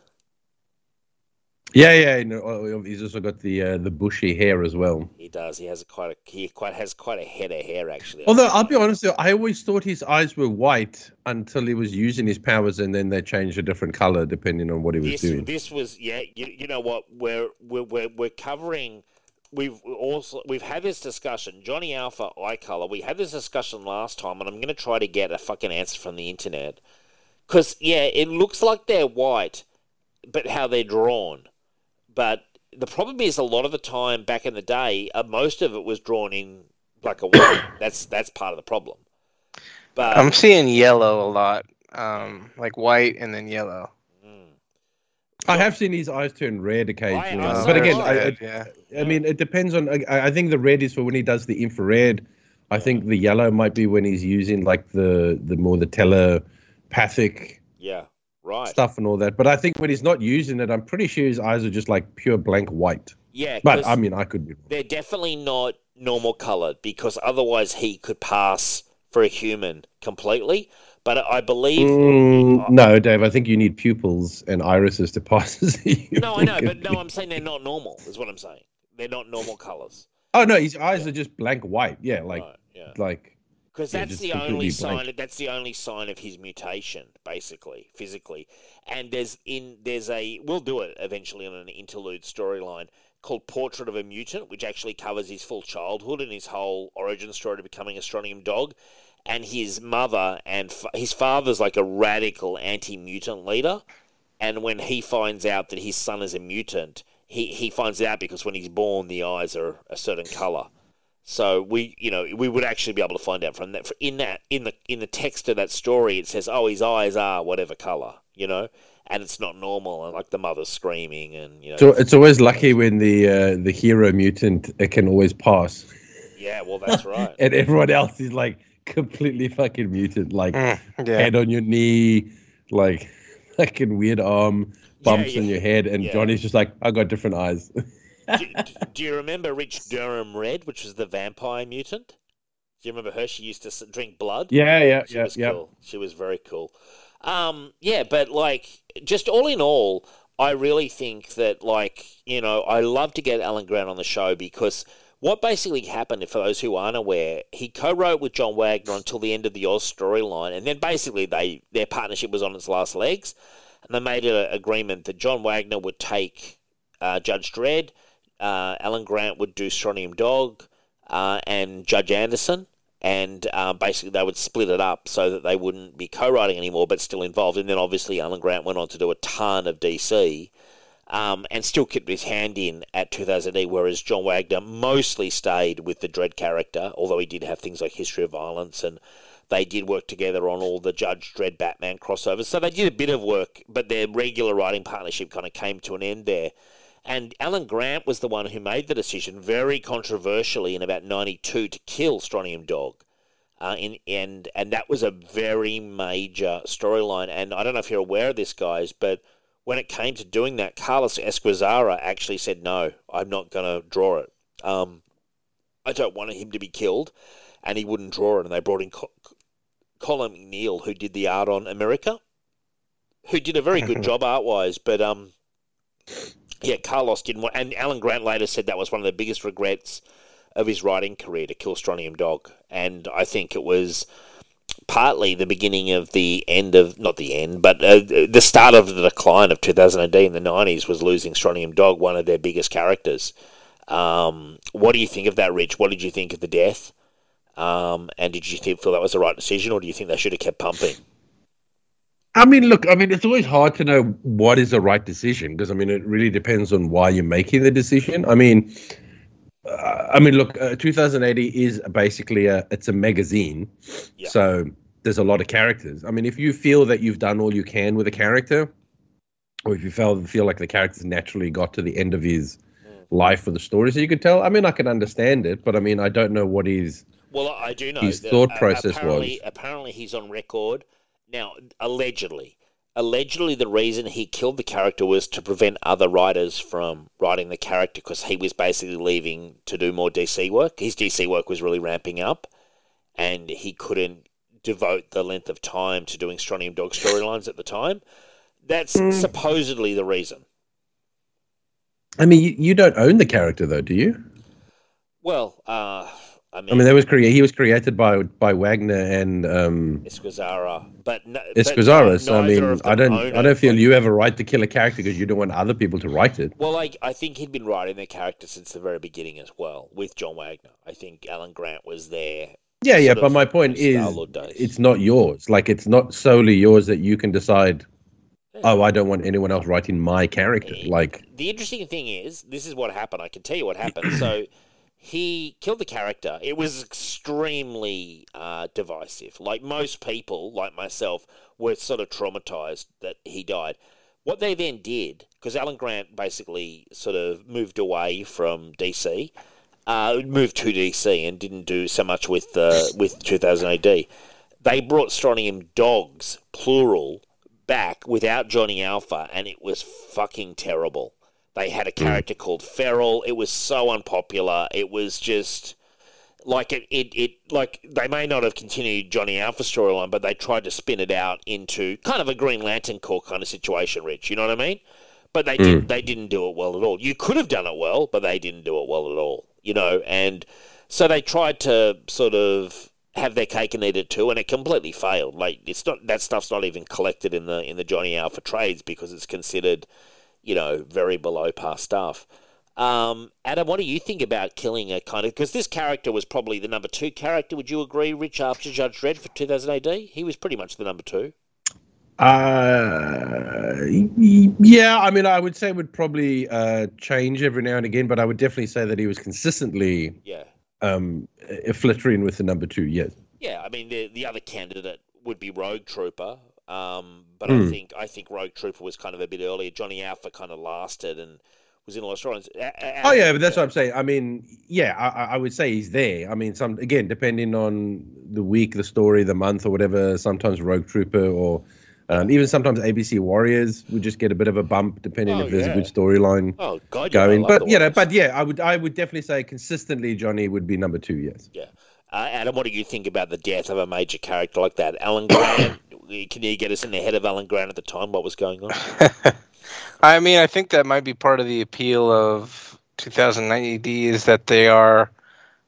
S4: Yeah, yeah. Know, oh, he's also got the uh, the bushy hair as well.
S3: He does. He has a quite a he quite has quite a head of hair actually.
S4: Although I'll be honest, though, I always thought his eyes were white until he was using his powers, and then they changed a different color depending on what he was
S3: this
S4: doing.
S3: this was yeah you, you know what we're we're we're, we're covering we've also we've had this discussion johnny alpha eye color we had this discussion last time and i'm going to try to get a fucking answer from the internet because yeah it looks like they're white but how they're drawn but the problem is a lot of the time back in the day uh, most of it was drawn in black and white that's that's part of the problem but
S5: I'm seeing yellow a lot, um, like white and then yellow.
S3: mm,
S4: I have seen his eyes turn red occasionally,
S3: I
S4: but again. I, I,
S5: yeah,
S4: I mean, it depends on. I, I think the red is for when he does the infrared. I think the yellow might be when he's using like the the more the telepathic
S3: yeah right
S4: stuff and all that. But I think when he's not using it, I'm pretty sure his eyes are just like pure blank white.
S3: yeah
S4: but I mean, I could be wrong.
S3: they're definitely not normal colored because otherwise he could pass for a human completely. But I believe
S4: Mm, no, Dave. I think you need pupils and irises to pass as a human.
S3: no, I know, but no, I'm saying they're not normal. Is what I'm saying. They're not normal colors.
S4: Oh no, his eyes are just blank white. Yeah, like
S3: right, yeah,
S4: like
S3: because that's
S4: just
S3: the only sign.
S4: blank.
S3: That's the only sign of his mutation, basically, physically. And there's in there's a we'll do it eventually on an interlude storyline called Portrait of a Mutant, which actually covers his full childhood and his whole origin story to becoming a strontium dog. And his mother and fa- his father's like a radical anti-mutant leader. And when he finds out that his son is a mutant, he, he finds out because when he's born, the eyes are a certain color. So we, you know, we would actually be able to find out from that. In that, in the in the text of that story, it says, "Oh, his eyes are whatever color," you know, and it's not normal, and like the mother's screaming, and you know,
S4: so. It's always lucky when the uh, the hero mutant it can always pass,
S3: yeah, well, that's right.
S4: and everyone else is like completely fucking mutant, like
S5: Mm, yeah.
S4: head on your knee, like fucking weird arm bumps
S3: Yeah,
S4: in your head, and
S3: yeah.
S4: Johnny's just like, I got different eyes.
S3: do, do you remember Rich Durham Red, which was the vampire mutant? Do you remember her? She used to drink blood.
S4: yeah, yeah,
S3: She
S4: yeah,
S3: was
S4: yeah.
S3: cool. She was very cool. Um, yeah, but like, just all in all, I really think that, like, you know, I love to get Alan Grant on the show because what basically happened, for those who aren't aware, he co-wrote with John Wagner until the end of the Oz storyline, and then basically they their partnership was on its last legs, and they made an agreement that John Wagner would take uh, Judge Dredd, uh, Alan Grant would do Strontium Dog, uh, and Judge Anderson, and um, basically they would split it up so that they wouldn't be co-writing anymore, but still involved. And then obviously Alan Grant went on to do a ton of DC, um, and still kept his hand in at 2000 whereas John Wagner mostly stayed with the Dredd character, although he did have things like History of Violence and. They did work together on all the Judge Dredd Batman crossovers, so they did a bit of work, but their regular writing partnership kind of came to an end there. And Alan Grant was the one who made the decision, very controversially, in about '92 to kill Strontium Dog. Uh, in, and and that was a very major storyline. And I don't know if you're aware of this, guys, but when it came to doing that, Carlos Ezquerra actually said, "No, I'm not going to draw it." Um, I don't want him to be killed, and he wouldn't draw it. And they brought in Co- Colin MacNeil, who did the art on America, who did a very good job art wise. But um, yeah, Carlos didn't want, and Alan Grant later said that was one of the biggest regrets of his writing career to kill Strontium Dog, and I think it was partly the beginning of the end of not the end, but uh, the start of the decline of 2000 AD in the 90s was losing Strontium Dog, one of their biggest characters. Um, what do you think of that, Rich? What did you think of the death? Um, and did you feel that was the right decision, or do you think they should have kept pumping?
S4: I mean, look, I mean, it's always hard to know what is the right decision because I mean, it really depends on why you're making the decision. I mean, uh, I mean, look, uh, 2000 AD is basically a it's a magazine,
S3: Yeah.
S4: so there's a lot of characters. I mean, if you feel that you've done all you can with a character, or if you feel feel like the character's naturally got to the end of his life or the stories that you could tell, I mean, I can understand it, but I mean, I don't know what is.
S3: Well, I do know
S4: His thought process
S3: apparently,
S4: was-
S3: apparently he's on record now. Allegedly, allegedly, the reason he killed the character was to prevent other writers from writing the character because he was basically leaving to do more DC work. His DC work was really ramping up, and he couldn't devote the length of time to doing Strontium Dog storylines at the time. That's
S4: Hmm.
S3: supposedly the reason.
S4: I mean, you, you don't own the character though, do you?
S3: Well, uh, I mean,
S4: I mean, that was crea- he was created by by Wagner and um,
S3: Ezquerra, but no,
S4: Ezquerra. So I mean, I don't I don't feel
S3: Like-
S4: you have a right to kill a character because you don't want other people to write it.
S3: Well, like I think he'd been writing the character since the very beginning as well with John Wagner. I think Alan Grant was there.
S4: Yeah, yeah, but my point is, it's not yours. Like, it's not solely yours that you can decide. Oh, I don't want anyone else writing my character. Like,
S3: The interesting thing is, this is what happened. I can tell you what happened. so he killed the character. It was extremely uh, divisive. Like most people, like myself, were sort of traumatized that he died. What they then did, because Alan Grant basically sort of moved away from DC, uh, moved to DC and didn't do so much with uh, with 2000 AD. They brought Strontium dogs, plural, back without Johnny Alpha, and it was fucking terrible. They had a hmm. character called Feral. It was so unpopular. It was just like it, it, it like they may not have continued Johnny Alpha storyline, but they tried to spin it out into kind of a Green Lantern Corps kind of situation, Rich. You know what I mean? But they didn't hmm. they didn't do it well at all. You could have done it well, but they didn't do it well at all. You know, and so they tried to sort of have their cake and eat it too, and it completely failed. Like it's not that stuff's not even collected in the in the Johnny Alpha trades because it's considered, you know, very below par stuff. Um, Adam, what do you think about killing a kind of because this character was probably the number two character? Would you agree, Rich, after Judge Dredd for 2000 AD? He was pretty much the number two.
S4: uh, yeah, I mean, I would say it would probably uh, change every now and again, but I would definitely say that he was consistently
S3: Yeah,
S4: um, flittering with the number two. Yes.
S3: yeah. I mean, the the other candidate would be Rogue Trooper, um, but I
S4: Hmm.
S3: think I think Rogue Trooper was kind of a bit earlier. Johnny Alpha kind of lasted and was in a lot of a-
S4: Oh yeah, but that's what I'm saying. I mean, yeah, I, I- would say he's there. I mean, some again, depending on the week, the story, the month, or whatever. Sometimes Rogue Trooper, or um, even sometimes ABC Warriors would just get a bit of a bump, depending
S3: Oh,
S4: if there's
S3: yeah.
S4: a good storyline
S3: Oh God,
S4: going.
S3: love
S4: But you know, but yeah, I would, I would definitely say consistently Johnny would be number two. Yes.
S3: Yeah. Uh, Adam, what do you think about the death of a major character like that? Alan Grant, can you get us in the head of Alan Grant at the time? What was going on?
S5: I mean, I think that might be part of the appeal of 2000 AD is that they are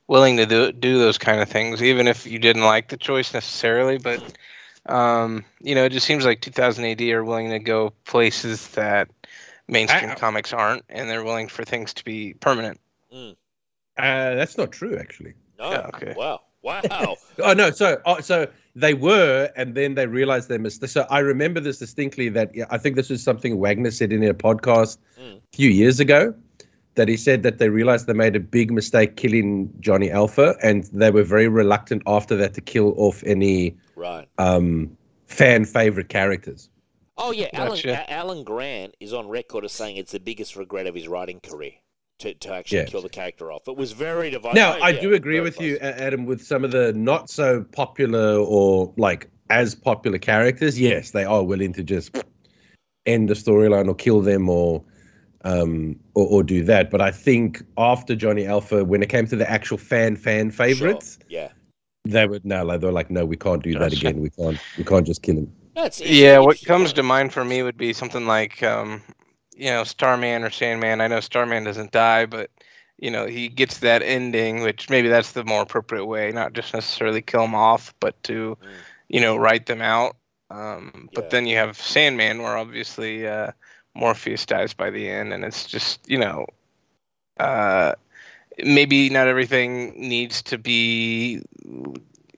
S5: willing to do do those kind of things, even if you didn't like the choice necessarily. But um, you know, it just seems like 2000 AD are willing to go places that mainstream
S4: I-
S5: comics aren't, and they're willing for things to be permanent.
S4: Uh, that's not true, actually.
S3: No.
S5: Yeah, okay.
S3: Wow. Wow.
S4: Oh no, so oh, so they were, and then they realized they missed. So I remember this distinctly. That yeah, I think this was something Wagner said in a podcast
S3: Mm.
S4: a few years ago. That he said that they realized they made a big mistake killing Johnny Alpha, and they were very reluctant after that to kill off any
S3: right.
S4: um, fan favorite characters.
S3: Oh yeah, Alan,
S5: Gotcha.
S3: A- Alan Grant is on record as saying it's the biggest regret of his writing career to, to actually
S4: Yeah.
S3: kill the character off. It was very divided.
S4: Now, I
S3: yeah,
S4: do agree
S3: very
S4: with you, Adam, with some of the not so popular or like as popular characters. Yes, they are willing to just end the storyline or kill them or um, or, or do that. But I think after Johnny Alpha, when it came to the actual fan fan favorites,
S3: Sure. Yeah.
S4: they would no, like, they were like, no, we can't do that again. We can't, we can't just kill him.
S3: That's
S5: Yeah, what comes to mind for me would be something like, um, you know, Starman or Sandman. I know Starman doesn't die, but you know he gets that ending, which maybe that's the more appropriate way, not just necessarily kill them off, but to,
S3: Mm.
S5: you know, write them out. Um,
S3: Yeah.
S5: But then you have Sandman, where obviously uh, Morpheus dies by the end, and it's just you know, uh, maybe not everything needs to be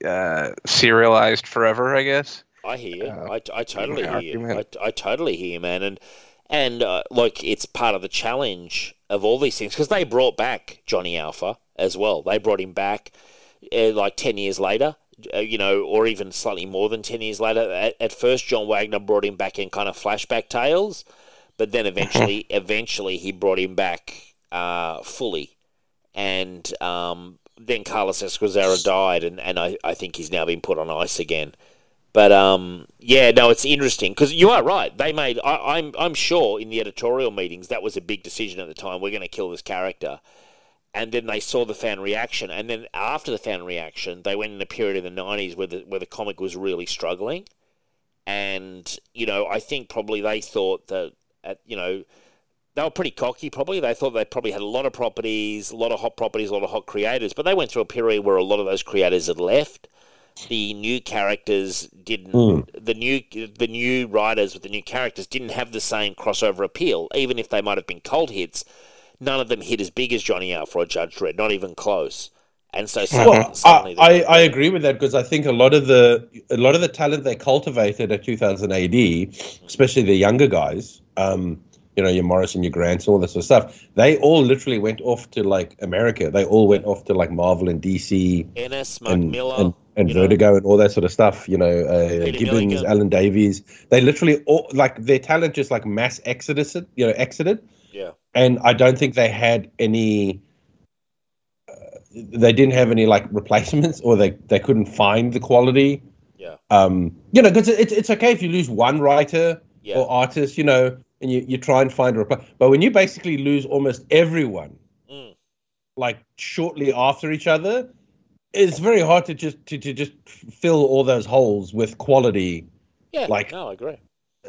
S5: uh, serialized forever. I guess.
S3: I hear you.
S5: uh,
S3: I, I totally hear you. I. I totally hear you, man. And and uh, like it's part of the challenge of all these things because they brought back Johnny Alpha as well. They brought him back uh, like ten years later, uh, you know, or even slightly more than ten years later. At, at first, John Wagner brought him back in kind of flashback tales, but then eventually, eventually, he brought him back uh, fully, and um, then Carlos Ezquerra died, and, and I, I think he's now been put on ice again. But um, yeah, no, it's interesting because you are right. They made. I, I'm I'm sure in the editorial meetings that was a big decision at the time. We're going to kill this character, and then they saw the fan reaction, and then after the fan reaction, they went in a period in the '90s where the where the comic was really struggling, and you know I think probably they thought that at you know they were pretty cocky probably. They thought they probably had a lot of properties, a lot of hot properties, a lot of hot creators, but they went through a period where a lot of those creators had left. The new characters didn't.
S4: Hmm.
S3: The new the new writers with the new characters didn't have the same crossover appeal. Even if they might have been cult hits, none of them hit as big as Johnny Alpha or Judge Dredd. Not even close. And so suddenly,
S4: Well, I,
S3: suddenly
S4: I,
S3: they-
S4: I agree with that because I think a lot of the a lot of the talent they cultivated at 2000 AD, especially the younger guys, um, you know, your Morrison, your Grants, all this sort of stuff, they all literally went off to like America. They all went off to like Marvel and DC
S3: Ennis, Mark
S4: and
S3: Millar,
S4: and, and
S3: you know?
S4: Vertigo and all that sort of stuff. You know, uh, Gibbons,
S3: Milligan.
S4: Alan Davies. They literally all like their talent just like mass exodus, you know, exited
S3: yeah,
S4: and I don't think they had any. Uh, they didn't have any like replacements, or they they couldn't find the quality.
S3: yeah,
S4: Um, you know, because it's it's okay if you lose one writer
S3: yeah,
S4: or artist, you know, and you, you try and find a reply. But when you basically lose almost everyone,
S3: Mm.
S4: like shortly after each other, it's very hard to just to, to just fill all those holes with quality
S3: yeah.
S4: like-
S3: no, I agree.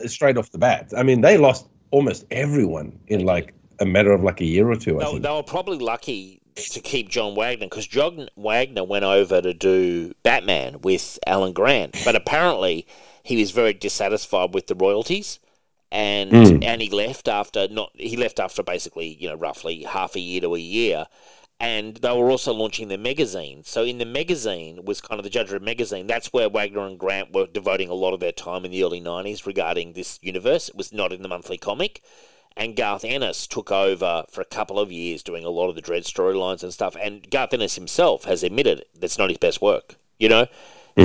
S4: straight off the bat. I mean, they lost almost everyone in like a matter of like a year or two. Think.
S3: they were probably lucky to keep John Wagner because John Wagner went over to do Batman with Alan Grant, but apparently he was very dissatisfied with the royalties, and
S4: Mm.
S3: and he left after not he left after basically you know roughly half a year to a year. And they were also launching their magazine. So in the magazine was kind of the Judge Dredd magazine. That's where Wagner and Grant were devoting a lot of their time in the early '90s regarding this universe. It was not in the monthly comic and Garth Ennis took over for a couple of years doing a lot of the Dredd storylines and stuff. And Garth Ennis himself has admitted that's not his best work. You know,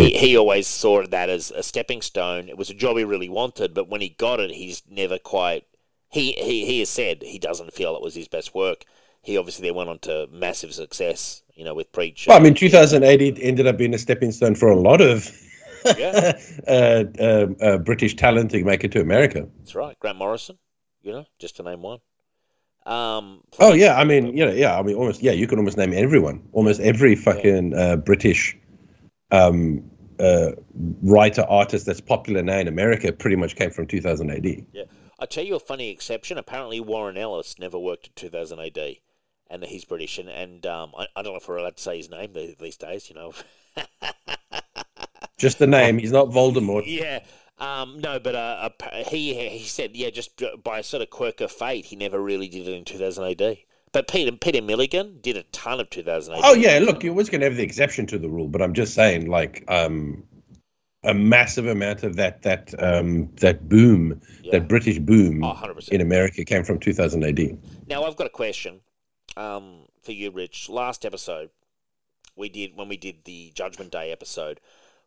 S3: he, he always saw that as a stepping stone. It was a job he really wanted, but when he got it, he's never quite. He, he, he has said he doesn't feel it was his best work. He obviously then went on to massive success, you know, with Preacher.
S4: Well, I mean, 2000 AD it ended up being a stepping stone for a lot of
S3: Yeah.
S4: uh, um, uh, British talent to make it to America.
S3: That's right. Grant Morrison, you know, just to name one. Um,
S4: Oh yeah, I mean, you know, yeah, I mean, almost, yeah, you can almost name everyone, almost every fucking uh, British um, uh, writer artist that's popular now in America pretty much came from 2000 AD.
S3: Yeah. I'll tell you a funny exception. Apparently, Warren Ellis never worked in 2000 AD, and he's British. And, and um, I, I don't know if we're allowed to say his name these, these days, you know.
S4: Just the name, he's not Voldemort.
S3: yeah. Um, no, but uh, he he said, yeah, just by a sort of quirk of fate, he never really did it in 2000 AD. But Pete Peter Peter Milligan did a ton of 2000 AD.
S4: Oh yeah, look, you was going to have the exception to the rule, but I'm just saying, like, um, a massive amount of that that um, that boom,
S3: Yeah.
S4: that British boom
S3: Oh, 100%.
S4: in America came from 2000 AD.
S3: Now I've got a question um, for you, Rich. Last episode we did when we did the Judgment Day episode,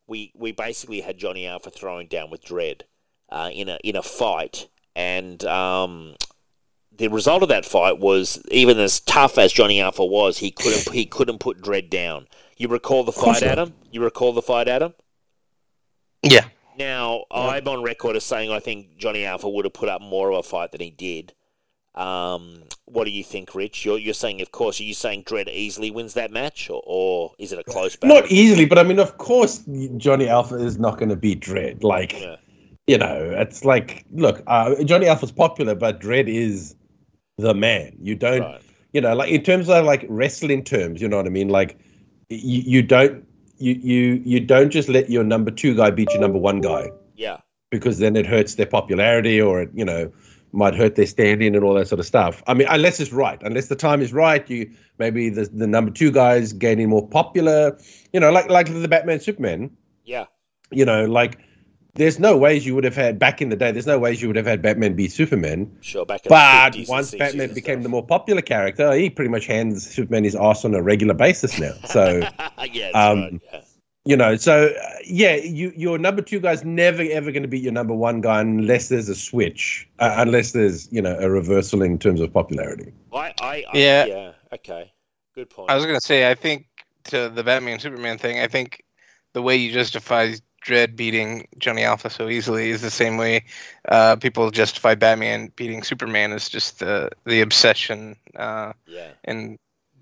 S3: we we basically had Johnny Alpha throwing down with Dredd uh, in a in a fight, and um, the result of that fight was even as tough as Johnny Alpha was, he couldn't he couldn't put Dredd down. You recall the fight,
S4: not.
S3: Adam? You recall the fight, Adam?
S5: Yeah.
S3: Now, I'm on record as saying I think Johnny Alpha would have put up more of a fight than he did. Um, what do you think, Rich? You're, you're saying, of course, are you saying Dredd easily wins that match, or, or is it a close battle?
S4: Not easily, but I mean, of course, Johnny Alpha is not going to beat Dredd. Like,
S3: Yeah.
S4: you know, it's like, look, uh, Johnny Alpha's popular, but Dredd is the man. You don't,
S3: Right.
S4: you know, like in terms of like wrestling terms, you know what I mean? Like, you, you don't, you, you, you don't just let your number two guy beat your number one guy
S3: Yeah.
S4: because then it hurts their popularity or it, you know, might hurt their standing and all that sort of stuff. I mean, unless it's right, unless the time is right, you maybe the the number two guys gaining more popular, you know, like like the Batman Superman,
S3: Yeah.
S4: you know, like there's no ways you would have had back in the day. There's no ways you would have had Batman beat Superman.
S3: Sure. Back in
S4: But
S3: the 50s and
S4: once Batman became
S3: stuff.
S4: the more popular character, he pretty much hands Superman his ass on a regular basis now. So.
S3: yeah,
S4: Um,
S3: right. Yeah.
S4: you know so uh, yeah you your number two guy's never ever going to beat your number one guy unless there's a switch uh, unless there's you know a reversal in terms of popularity
S3: I, I, I,
S5: Yeah.
S3: yeah. Okay. Good point.
S5: I was gonna say, I think to the Batman Superman thing, I think the way you justify Dredd beating Johnny Alpha so easily is the same way uh, people justify Batman beating Superman is just the the obsession uh,
S3: yeah.
S5: and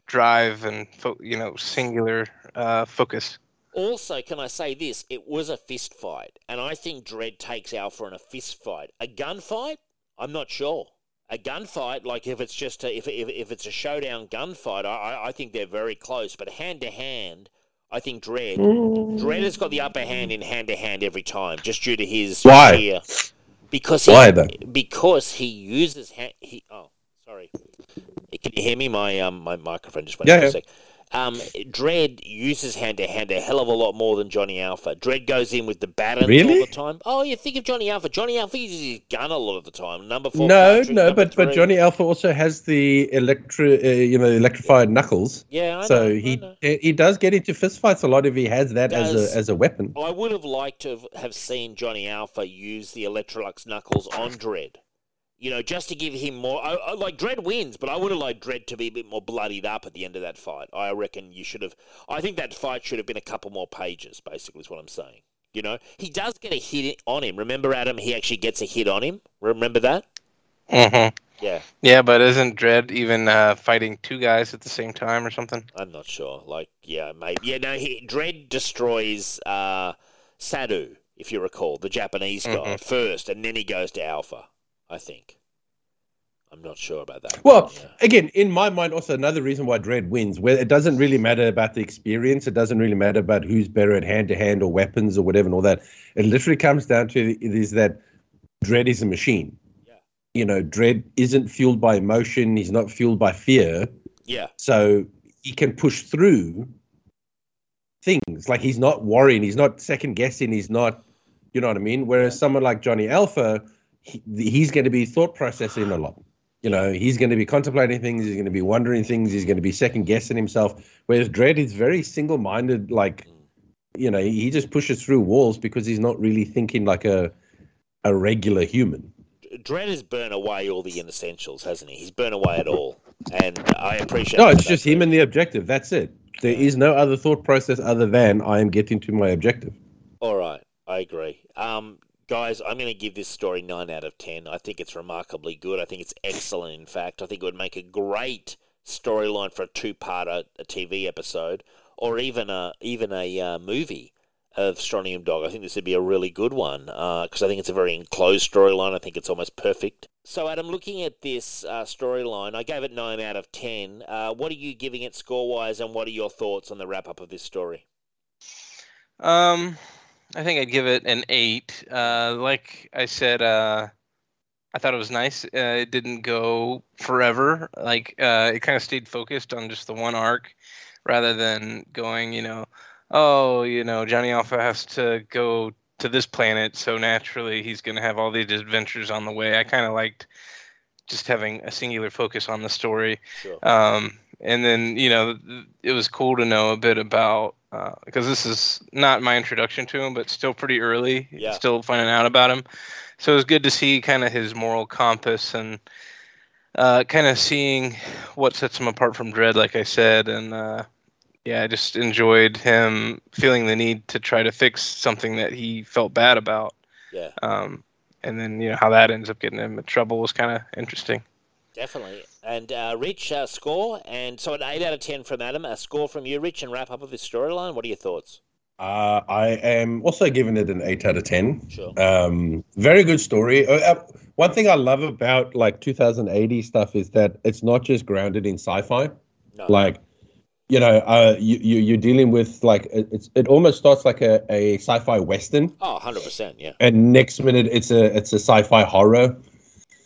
S5: drive and fo- you know singular uh, focus.
S3: Also, can I say this? It was a fist fight, and I think Dredd takes Alpha in a fist fight. A gunfight? I'm not sure. A gunfight, like if it's just a, if, if if it's a showdown gunfight, I- I think they're very close. But hand to hand, I think Dredd Dredd has got the upper hand in hand to hand every time, just due to his
S4: Why?
S3: because he,
S4: Why, though?
S3: because he uses ha- he oh sorry can you hear me my um my microphone just went
S4: Yeah,
S3: for a
S4: yeah.
S3: Um, Dredd uses hand to hand a hell of a lot more than Johnny Alpha. Dredd goes in with the batons
S4: Really?
S3: all the time. Oh, you think of Johnny Alpha? Johnny Alpha uses his gun a lot of the time. Number four.
S4: no no but but johnny alpha also has the electri- uh, you know electrified knuckles
S3: Yeah, I
S4: so
S3: know,
S4: he
S3: know.
S4: he does get into fistfights a lot if he has that as a as a weapon
S3: I would have liked to have, have seen Johnny Alpha use the Electrolux knuckles on Dredd. You know, just to give him more. I, I, like Dredd wins, but I would have liked Dredd to be a bit more bloodied up at the end of that fight. I reckon you should have. I think that fight should have been a couple more pages. Basically, is what I'm saying. You know, he does get a hit on him. Remember, Adam? He actually gets a hit on him. Remember that?
S5: Mm-hmm.
S3: Yeah,
S5: Yeah, but isn't Dredd even uh, fighting two guys at the same time or something?
S3: I'm not sure. Like, yeah, maybe. Yeah, no. He, Dredd destroys uh, Sadu, if you recall, the Japanese guy
S5: Mhm.
S3: first, and then he goes to Alpha. I think. I'm not sure about that.
S4: Well,
S3: Yeah.
S4: again, in my mind, also another reason why Dredd wins, where it doesn't really matter about the experience, it doesn't really matter about who's better at hand to hand or weapons or whatever and all that. It literally comes down to it is that Dredd is a machine.
S3: Yeah.
S4: You know, Dredd isn't fueled by emotion. He's not fueled by fear.
S3: yeah,
S4: So he can push through things. Like he's not worrying. He's not second guessing. He's not, you know what I mean? Whereas someone like Johnny Alpha, he, he's going to be thought processing a lot. You know, he's going to be contemplating things. He's going to be wondering things. He's going to be second guessing himself. Whereas Dredd is very single minded. Like, you know, he just pushes through walls because he's not really thinking like a a regular human.
S3: Dredd has burnt away all the inessentials, hasn't he? He's burnt away it all, and I appreciate.
S4: No, it's just him and the objective. That's it. There is no other thought process other than I am getting to my objective.
S3: All right, I agree. Um, guys, I'm going to give this story nine out of ten. I think it's remarkably good. I think it's excellent. In fact, I think it would make a great storyline for a two-part a, TV episode, or even a even a uh, movie of Strontium Dog. I think this would be a really good one because I think it's a very enclosed storyline. I think it's almost perfect. So, Adam, looking at this uh, storyline, I gave it nine out of ten. Uh, what are you giving it score-wise, and what are your thoughts on the wrap-up of this story?
S5: Um, I think I'd give it an eight. Uh, like I said, uh, I thought it was nice. Uh, it didn't go forever. Like uh, it kind of stayed focused on just the one arc, rather than going, you know, oh, you know, Johnny Alpha has to go to this planet, so naturally he's going to have all these adventures on the way. I kind of liked just having a singular focus on the story.
S3: Sure.
S5: Um, and then you know it was cool to know a bit about because this is not my introduction to him, but still pretty early.
S3: Yeah.
S5: Still finding out about him, so it was good to see kind of his moral compass and uh, kind of seeing what sets him apart from Dredd, like I said, and uh, yeah, I just enjoyed him feeling the need to try to fix something that he felt bad about.
S3: Yeah.
S5: Um, and then you know how that ends up getting him in trouble was kind of interesting.
S3: Definitely. And uh, Rich, uh, score, and so an 8 out of 10 from Adam, a score from you, Rich, and wrap up of this storyline. What are your thoughts?
S4: Uh, I am also giving it an eight out of ten.
S3: Sure.
S4: Um, very good story. Uh, uh, one thing I love about like 2000 AD stuff is that it's not just grounded in sci-fi.
S3: No.
S4: Like, you know, uh, you, you you're dealing with like it- it's it almost starts like a, a sci-fi western,
S3: Oh, 100%, yeah.
S4: and next minute it's a it's a sci-fi horror,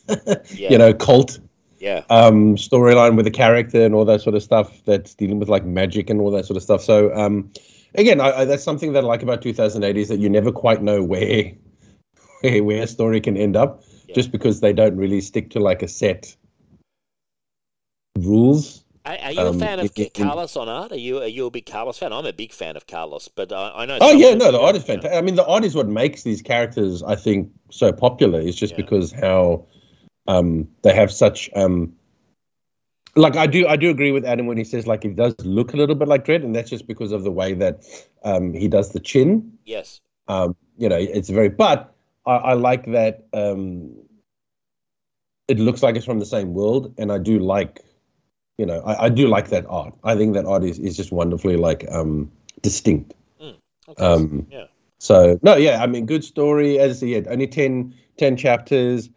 S3: Yeah.
S4: you know, cult
S3: Yeah.
S4: um storyline with a character and all that sort of stuff that's dealing with like magic and all that sort of stuff. So um again, I, I, that's something that I like about 2000 AD is that you never quite know where where, where a story can end up
S3: Yeah.
S4: just because they don't really stick to like a set rules.
S3: Are, are you a
S4: Um,
S3: fan of
S4: in-
S3: Carlos on art? Are you are you a big Carlos fan? I'm a big fan of Carlos, but I, I know.
S4: Oh yeah, no, the art is fantastic. I mean, the art is what makes these characters, I think, so popular. Is just
S3: Yeah.
S4: because how um, they have such um, like I do, I do agree with Adam when he says like he does look a little bit like Dredd, and that's just because of the way that um, he does the chin.
S3: Yes.
S4: Um, you know, it's very. But I, I like that um, it looks like it's from the same world, and I do like, you know, I, I do like that art. I think that art is, is just wonderfully like um, distinct.
S3: Okay.
S4: Um,
S3: yeah.
S4: So no, yeah, I mean, good story. As I said, only 10, 10 chapters.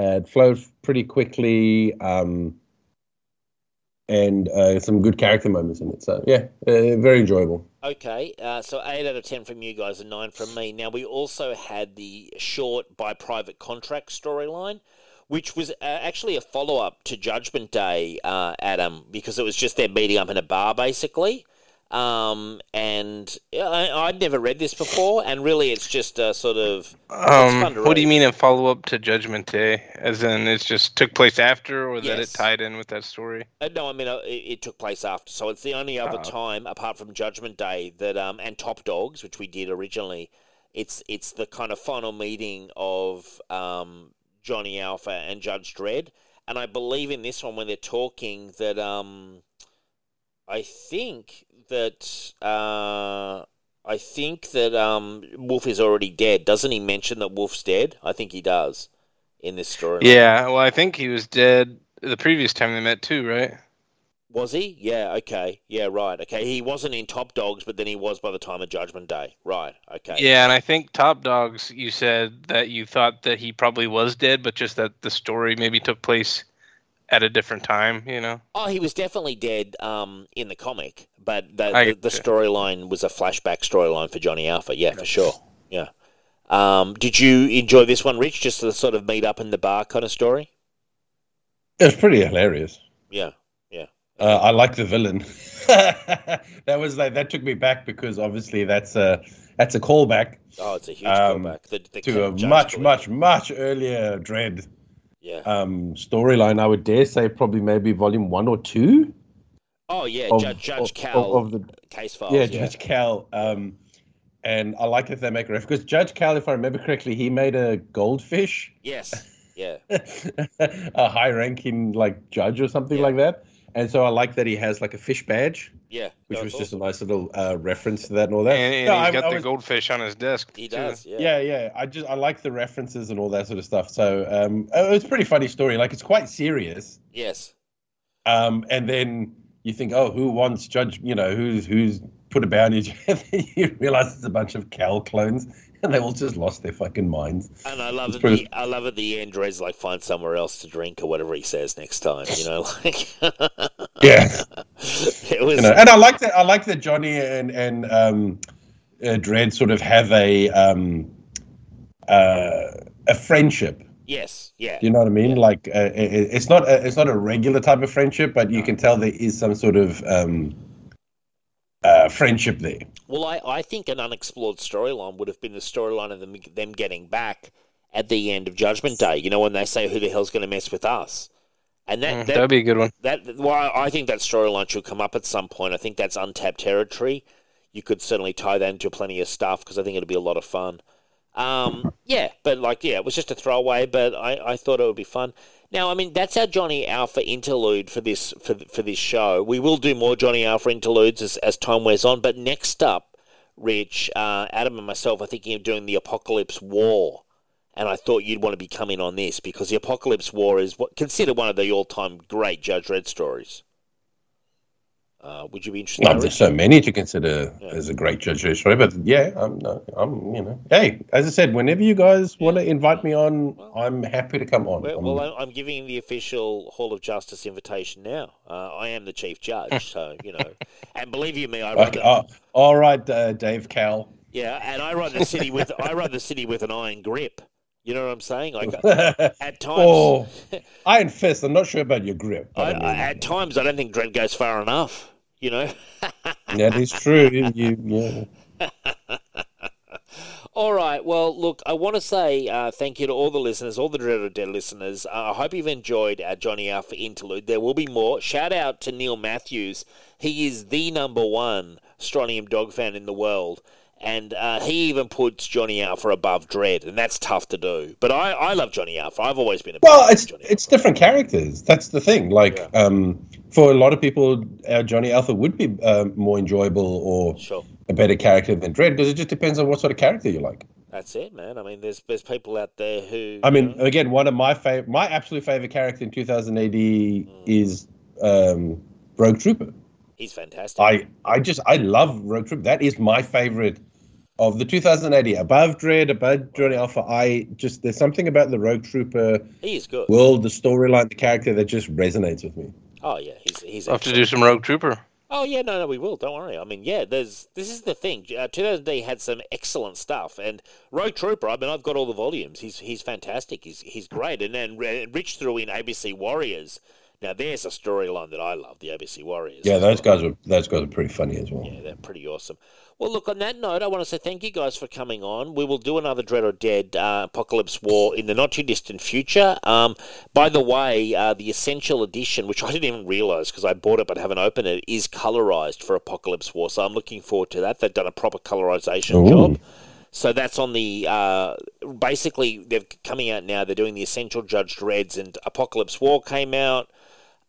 S4: Uh, it flowed pretty quickly, um, and uh, some good character moments in it. So yeah, uh, very enjoyable.
S3: Okay, uh, so eight out of ten from you guys and nine from me. Now we also had the short by private contract storyline, which was uh, actually a follow up to Judgment Day, uh, Adam, because it was just them meeting up in a bar basically. Um, and I, I'd never read this before, and really it's just a sort of
S5: Um, what do you mean a follow up to Judgment Day? As in, it just took place after, or that it tied in with that story?
S3: Uh, no, I mean uh, it, it took place after, so it's the only other
S5: Oh.
S3: time apart from Judgment Day that um and Top Dogs, which we did originally. It's it's the kind of final meeting of um Johnny Alpha and Judge Dredd, and I believe in this one when they're talking that um I think that uh I think that um Wulf is already dead. Doesn't he mention that Wulf's dead? I think he does in this story.
S5: Yeah, well, I think he was dead the previous time they met too, right?
S3: Was he? Yeah, okay. Yeah, right. Okay. He wasn't in Top Dogs, but then he was by the time of Judgment Day. Right. Okay.
S5: Yeah, and I think Top Dogs, you said that you thought that he probably was dead, but just that the story maybe took place at a different time, you know?
S3: Oh, he was definitely dead um, in the comic, but the,
S5: I
S3: the, the storyline was a flashback storyline for Johnny Alpha. Yeah, for sure. Yeah. Um, did you enjoy this one, Rich? Just the sort of meet up in the bar kind of story?
S4: It was pretty hilarious.
S3: Yeah. Yeah.
S4: Uh, I like the villain. that was like that took me back because obviously that's a that's a callback
S3: Oh, it's a huge
S4: Um,
S3: callback. The, the
S4: to a
S3: Judge
S4: much
S3: Bullet.
S4: much much earlier Dredd
S3: Yeah.
S4: um, storyline. I would dare say probably maybe volume one or two.
S3: Oh, yeah.
S4: of-
S3: Judge, Judge
S4: of-
S3: Cal.
S4: of the
S3: case files.
S4: yeah, Judge Cal. Um, and I like that they make a reference because Judge Cal, if I remember correctly, he made a goldfish,
S3: Yes. Yeah.
S4: a high-ranking like judge or something
S3: Yeah.
S4: like that. And so I like that he has like a fish badge,
S3: Yeah.
S4: which was
S3: it's
S4: just a nice little uh, reference to that and all that.
S5: And, and
S4: No,
S5: he's
S4: I-
S5: got
S4: I
S5: the
S4: was-
S5: goldfish on his desk.
S3: He
S5: too.
S3: does. Yeah.
S4: yeah, yeah. I just I like the references and all that sort of stuff. So um, it was a pretty funny story. Like it's quite serious.
S3: Yes.
S4: Um, and then you think, oh, who wants Judge? You know, who's who's put a bounty? And then you realize it's a bunch of Cal clones, and they all just lost their fucking minds.
S3: And I love
S4: It's
S3: at
S4: pretty-
S3: the I love at the end. Dredd's like find somewhere else to drink or whatever he says next time. You know, like
S4: Yeah,
S3: it was.
S4: you know, and I like that. I like that Johnny and and um, uh, Dredd sort of have a um, uh, a friendship.
S3: yes, yeah,
S4: You know what I mean?
S3: Yeah.
S4: Like uh, it, it's not a, it's not a regular type of friendship, but you can tell there is some sort of um, uh, friendship there.
S3: Well, I, I think an unexplored storyline would have been the storyline of them them getting back at the end of Judgment Day. You know, when they say, "Who the hell's going to mess with us?" And that,
S5: Mm,
S3: that
S5: that'd be a good one.
S3: that well, I I think that storyline should come up at some point. I think that's untapped territory. You could certainly tie that into plenty of stuff because I think it'd be a lot of fun. Um, yeah, but like, yeah, it was just a throwaway, but I, I thought it would be fun. Now, I mean, that's our Johnny Alpha interlude for this for for this show. We will do more Johnny Alpha interludes as as time wears on. But next up, Rich, uh, Adam, and myself are thinking of doing the Apocalypse War and I thought you'd want to be coming on this because the Apocalypse War is what considered one of the all-time great Judge Dredd stories. Uh, would you be interested?
S4: Well, there's so many to consider yeah. as a great Judge story, but yeah, I'm, I'm, you know, hey, as I said, whenever you guys yeah. want to invite me on, well, I'm happy to come on.
S3: Well, I'm, well, I'm giving the official Hall of Justice invitation now. Uh, I am the chief judge, so you know, and believe you me, I run. Okay, the,
S4: uh, all right, uh, Dave Cal.
S3: Yeah, and I run the city with I run the city with an iron grip. You know what I'm saying? Like at times, oh,
S4: iron fist. I'm not sure about your grip.
S3: I, I mean, at times, I don't think Dredd goes far enough. You know.
S4: that is true. You, yeah.
S3: All right. Well, look, I want to say uh, thank you to all the listeners, all the Dread or Dead listeners. Uh, I hope you've enjoyed our Johnny Alpha interlude. There will be more. Shout out to Neil Matthews. He is the number one Strontium dog fan in the world and uh, he even puts Johnny Alpha above Dredd, and that's tough to do. But I, I love Johnny Alpha. I've always been a
S4: well. It's it's different characters. That's the thing. Like yeah. um, for a lot of people, uh, Johnny Alpha would be uh, more enjoyable or
S3: sure.
S4: a better character than Dredd because it just depends on what sort of character you like.
S3: That's it, man. I mean, there's there's people out there who.
S4: I mean, know, again, one of my favorite, my absolute favorite character in 2000 AD mm. is um, Rogue Trooper.
S3: He's fantastic.
S4: I I just I love Rogue Trooper. That is my favorite of the 2000 AD above Dredd above Johnny Alpha. I just there's something about the Rogue Trooper
S3: he is good.
S4: world, the storyline, the character that just resonates with me.
S3: Oh yeah, he's he's.
S5: I'll have to do some Rogue Trooper.
S3: Oh yeah, no, no, we will. Don't worry. I mean, yeah, there's this is the thing. Uh, 2000 had some excellent stuff, and Rogue Trooper. I mean, I've got all the volumes. He's he's fantastic. He's he's great. And then Rich threw in ABC Warriors. Now there's a storyline that I love, the ABC Warriors.
S4: Yeah, those guys are those guys are pretty funny as well.
S3: Yeah, they're pretty awesome. Well, look, on that note, I want to say thank you guys for coming on. We will do another Dread or Dead uh, Apocalypse War in the not too distant future. Um, by the way, uh, the Essential Edition, which I didn't even realize because I bought it but haven't opened it, is colorized for Apocalypse War. So I'm looking forward to that. They've done a proper colorization Ooh. job. So that's on the uh, basically they're coming out now. They're doing the Essential Judge Dredds and Apocalypse War came out.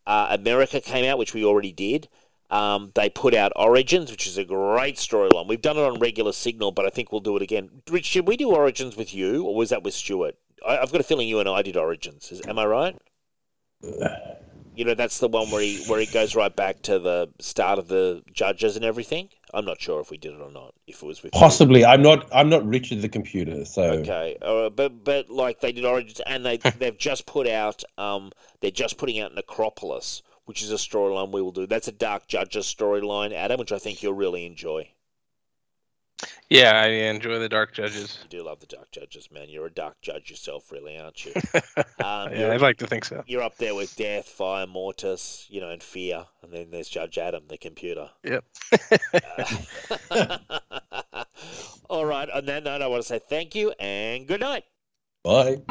S3: Uh, America came out, which we already did. Um, they put out Origins, which is a great storyline. We've done it on regular Signal, but I think we'll do it again. Rich, should we do Origins with you, or was that with Stuart? I, have got a feeling you and I did Origins. Is, am I right? You know, that's the one where he where he goes right back to the start of the judges and everything. I'm not sure if we did it or not. If it was with
S4: possibly, you. I'm not. I'm not Richard the computer. So
S3: okay, uh, but but like they did Origins, and they they've just put out. Um, they're just putting out Necropolis which is a storyline we will do. That's a Dark Judges storyline, Adam, which I think you'll really enjoy.
S5: Yeah, I enjoy the Dark Judges.
S3: You do love the Dark Judges, man. You're a Dark Judge yourself, really, aren't you?
S5: Um, yeah, I'd like to think so.
S3: You're up there with Death, Fire, Mortis, you know, and Fear, and then there's Judge Adam, the computer.
S5: Yep.
S3: uh, all right. On that note, I want to say thank you and good night.
S4: Bye.